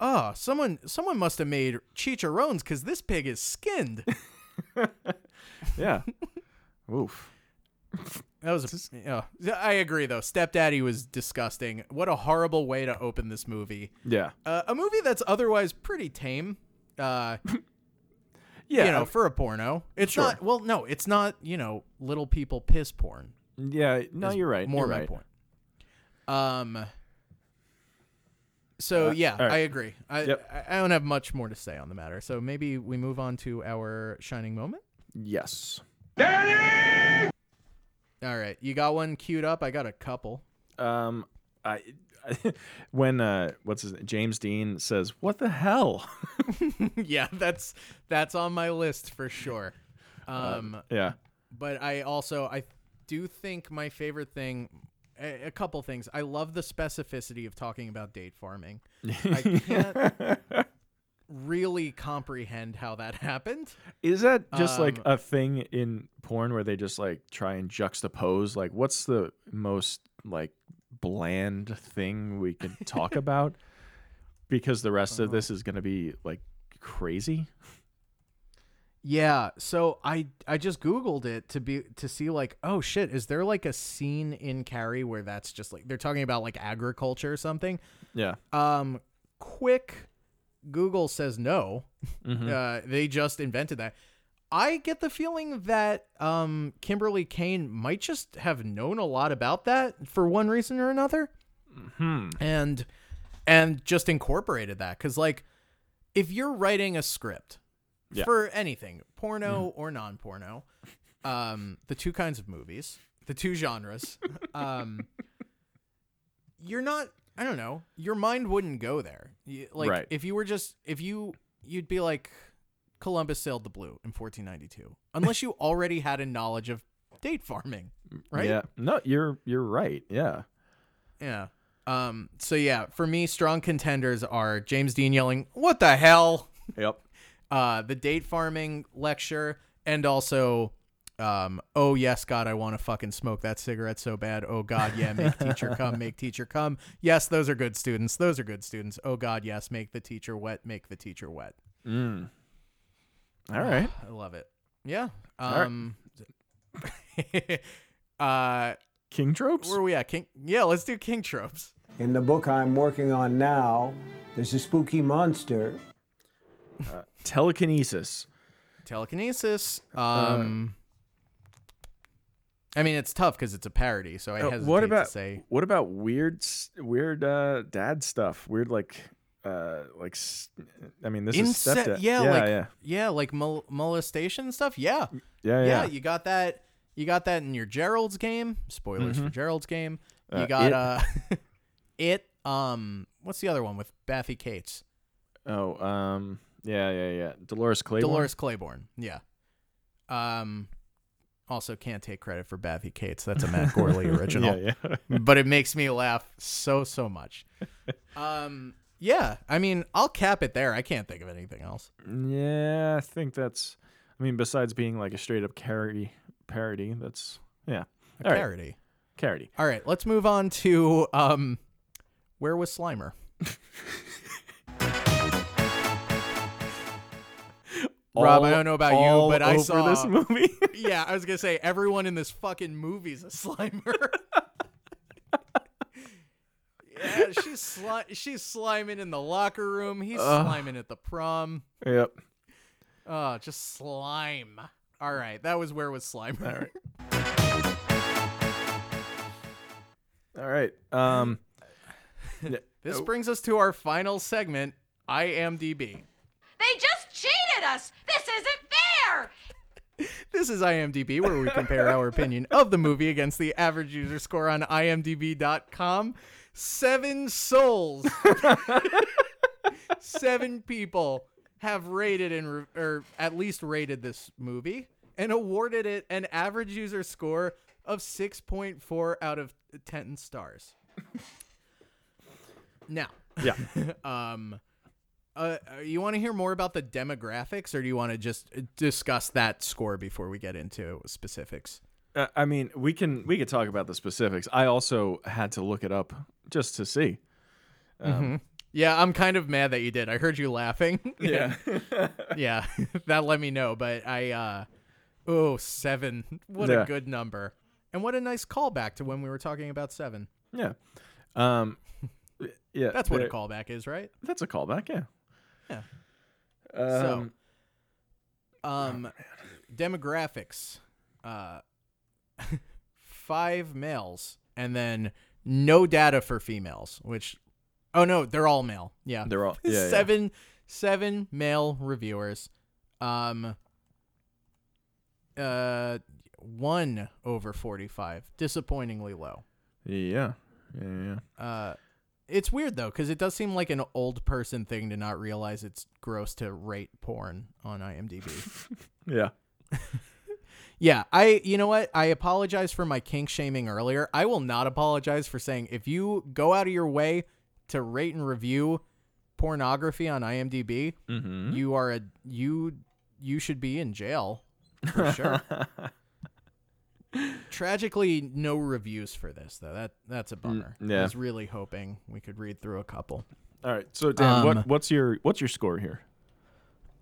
Oh, someone someone must have made chicharrones because this pig is skinned. yeah. Oof. That was a, yeah. I agree though. Stepdaddy was disgusting. What a horrible way to open this movie. Yeah. Uh, a movie that's otherwise pretty tame. Uh, Yeah. you know, for a porno. It's Sure. not. Well, no, it's not. You know, little people piss porn. yeah. No, you're right. More you're my right. point. Um. So Uh, yeah, right. I agree. I, Yep. I I don't have much more to say on the matter. So maybe we move on to our shining moment. Yes. All right, you got one queued up. I got a couple. Um, I, when uh, what's his James Dean says, "What the hell?" yeah, that's that's on my list for sure. Uh, Um, yeah. but I also I do think my favorite thing, a, a couple things. I love the specificity of talking about date farming. I can't really comprehend how that happened. Is that just like Um, a thing in porn where they just like try and juxtapose? Like, what's the most like bland thing we can talk about? Because the rest Uh-huh. of this is going to be like crazy. Yeah, so I I just googled it to be to see like oh shit is there like a scene in Carrie where that's just like they're talking about like agriculture or something. Yeah. Um quick Google says no. Mhm. Uh they just invented that. I get the feeling that um Kimberly Kane might just have known a lot about that for one reason or another Hmm. and and just incorporated that cuz like if you're writing a script Yeah. for anything porno or non-porno um the two kinds of movies the two genres um you're not i don't know your mind wouldn't go there You- like Right. if you were just if you you'd be like columbus sailed the blue in 1492 unless you already had a knowledge of date farming right Yeah. No, you're you're right. Yeah. Yeah. Um. So yeah, for me, strong contenders are James Dean yelling "What the hell?" Yep. Uh, the date farming lecture, and also, um. Oh yes, God, I want to fucking smoke that cigarette so bad. Oh God, yeah, make teacher come, make teacher come. Yes, those are good students. Those are good students. Oh God, yes, make the teacher wet, make the teacher wet. Mm. All right. I love it. Yeah. right. Um. uh, King tropes. where are we at? King. Yeah, let's do king tropes. In the book I'm working on now, there's a spooky monster. Telekinesis. telekinesis. Um, I mean, it's tough because it's a parody, so I Uh, hesitate what about to say. what about weird weird uh, dad stuff? Weird like uh, like I mean, this Ince- is stepdad. yeah, yeah, like yeah, yeah, like mol- molestation stuff. Yeah. yeah, yeah, yeah. You got that. You got that in your Gerald's game. Spoilers for Gerald's game. You Mm-hmm. Uh, got It. uh, it. Um, what's the other one with Bathy Cates? Oh, um, yeah, yeah, yeah. Dolores Claiborne. Dolores Claiborne. Yeah. Um, also can't take credit for Bathy Cates. That's a Matt Gourley original. Yeah, yeah. but it makes me laugh so so much. Um, yeah. I mean, I'll cap it there. I can't think of anything else. yeah, I think that's. I mean, besides being like a straight up parody, parody, that's yeah. A All right. parody. Parody. All right, let's move on to um, where was Slimer? Rob, I don't know about you, but I saw this movie. yeah, I was gonna say everyone in this fucking movie's a Slimer. yeah, she's sli- she's sliming in the locker room. He's Ugh. sliming at the prom. yep. Oh, just slime. All right, that was where was slime. All right. All right. Um. This oh, brings us to our final segment, IMDb. They just cheated us! This isn't fair! This is IMDb, where we compare our opinion of the movie against the average user score on IMDb.com. Seven souls, seven people have rated and re- or at least rated this movie and awarded it an average user score of 6.4 out of 10 stars. now, yeah. um uh, uh, you want to hear more about the demographics or do you want to just uh, discuss that score before we get into specifics Uh, I mean, we can we could talk about the specifics. I also had to look it up just to see. Um, yeah i'm kind of mad that you did i heard you laughing Yeah. yeah that let me know but i uh oh seven what Yeah. a good number and what a nice callback to when we were talking about seven yeah. Um. Yeah. that's what a callback is right That's a callback. Yeah. Yeah. Um, so um demographics uh five males and then no data for females which oh no they're all male yeah They're all- yeah, yeah. seven seven male reviewers um uh one over 45 disappointingly low yeah. Yeah. Yeah. uh it's weird though because it does seem like an old person thing to not realize it's gross to rate porn on imdb Yeah. Yeah, I you know what? I apologize for my kink shaming earlier. I will not apologize for saying if you go out of your way to rate and review pornography on IMDb, Mm-hmm. you are a you you should be in jail for sure. Tragically, no reviews for this though. That that's a bummer. I yeah. was really hoping we could read through a couple. All right. So Dan, Um, what what's your what's your score here?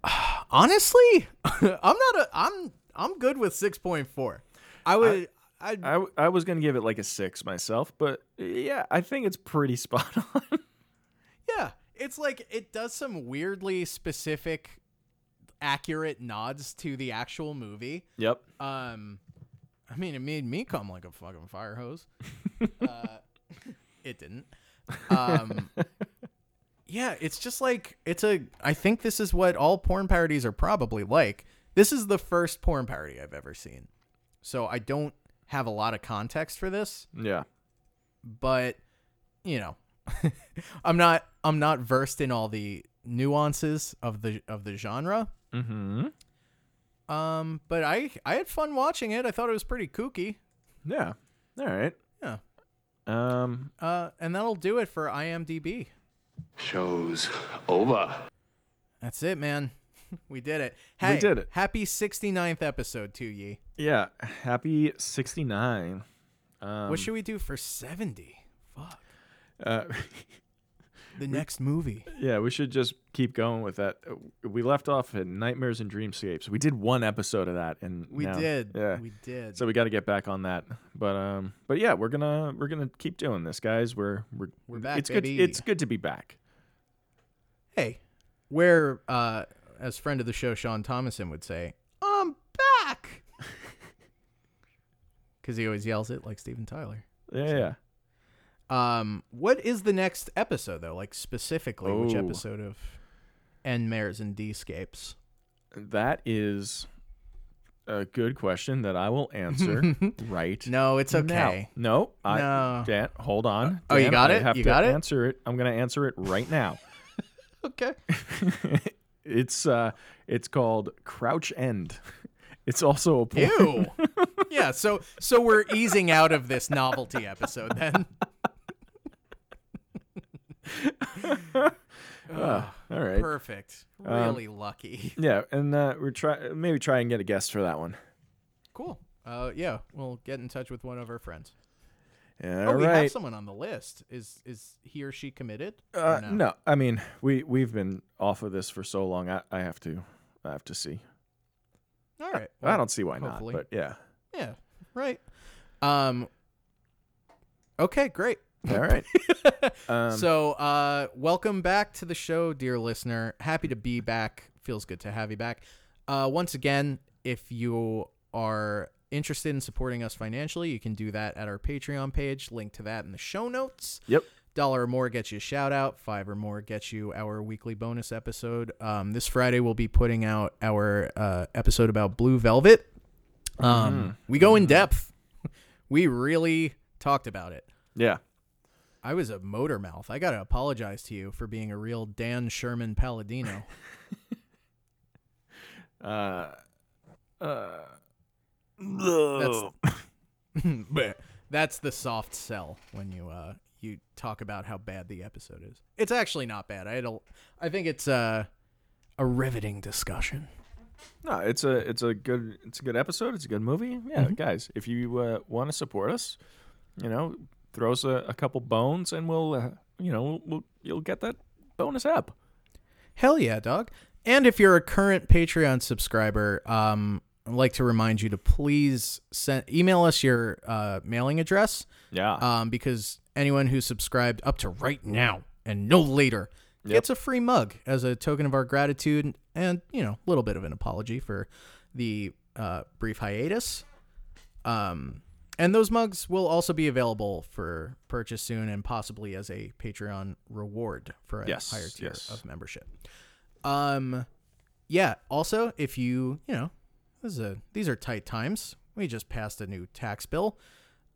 Honestly, I'm not a I'm I'm good with 6.4. I would I, I, w- I was gonna give it like a six myself, but yeah, I think it's pretty spot on. Yeah, it's like it does some weirdly specific, accurate nods to the actual movie. yep. Um, I mean, it made me come like a fucking fire hose. uh, it didn't. Um, yeah, it's just like it's a. I think this is what all porn parodies are probably like. This is the first porn parody I've ever seen, so I don't have a lot of context for this Yeah. but you know i'm not i'm not versed in all the nuances of the of the genre Mm-hmm. Um but i i had fun watching it i thought it was pretty kooky Yeah. All right. yeah Um. uh and that'll do it for imdb Show's over. that's it man we did it hey did it. happy 69th episode to ye Yeah. Happy sixty nine. Um. what should we do for 70 fuck uh, the next movie yeah, we should just keep going with that. We left off at Nightmares and Dreamscapes. We did one episode of that, and we now- did Yeah. we did So we got to get back on that. But um. But yeah, we're gonna we're gonna keep doing this, guys. We're we're We're back, It's baby. good. It's good to be back. hey, where, uh, as friend of the show Sean Thomason would say, I'm back. Because he always yells it like Steven Tyler. Yeah. Yeah. Um, what is the next episode though? Like specifically, which Oh. episode of N Mares and D-scapes? That is a good question that I will answer right. No, it's now. okay. No, I, No. Dan, hold on. Oh, you got I it? have You to got it? Answer it. I'm going to answer it right now. Okay. it's uh, it's called Crouch End. It's also a porn. Ew. yeah. So so we're easing out of this novelty episode then. Ah, all right. Perfect. Um, Really lucky. Yeah, and uh, we're try maybe try and get a guest for that one. Cool. Uh, yeah, we'll get in touch with one of our friends. All oh, we have someone on the list. Is is he or she committed? or Uh, no. I mean we we've been off of this for so long. I, I have to I have to see. All right. I well, don't see why hopefully. not. But yeah. Yeah. Right. Um. Okay. Great. All right. um, so, uh, welcome back to the show, dear listener. Happy to be back. Feels good to have you back. Uh, once again, if you are interested in supporting us financially, you can do that at our Patreon page. Link to that in the show notes. Yep. Dollar or more gets you a shout out. Five or more gets you our weekly bonus episode. Um, this Friday we'll be putting out our uh, episode about Blue Velvet. Um, we go in depth. we really talked about it. yeah. I was a motor mouth. I gotta apologize to you for being a real Dan Sherman Palladino. Uh, uh, That's that's the soft sell when you uh you talk about how bad the episode is. It's actually not bad. I a, I think it's uh, a riveting discussion. No, it's a it's a good it's a good episode. It's a good movie. Yeah, Mm-hmm. guys, if you uh, want to support us, you know, throw us a, a couple bones, and we'll uh, you know we'll, you'll get that bonus app. Hell yeah, dog. And if you're a current Patreon subscriber, um, I'd like to remind you to please send email us your uh, mailing address. Yeah. Um, because anyone who's subscribed up to right now and no later gets a free mug as a token of our gratitude and you know a little bit of an apology for the uh, brief hiatus. Um, and those mugs will also be available for purchase soon and possibly as a Patreon reward for a Yes, higher tier yes. of membership. Um, yeah. Also, if you you know, this is a these are tight times. We just passed a new tax bill.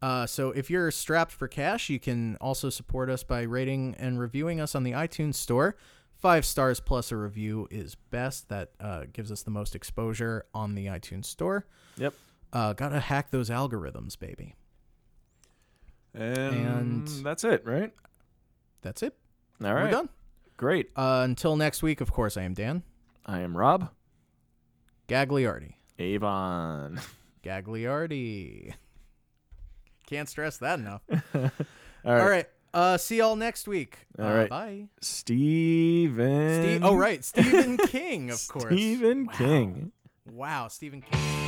Uh, so if you're strapped for cash, you can also support us by rating and reviewing us on the iTunes store. Five stars plus a review is best. That uh, gives us the most exposure on the iTunes store. Yep. Uh, gotta hack those algorithms, baby. And, And- that's it, right? That's it. All right. We're done. Great. Uh, until next week, of course, I am Dan I am Rob Gagliardi. Avon. Gagliardi. Can't stress that enough. All right. All right. Uh, see y'all next week. All uh, right. Bye. Stephen. Steve, oh, right. Stephen King, of course. Stephen Wow. King. Wow, Stephen King.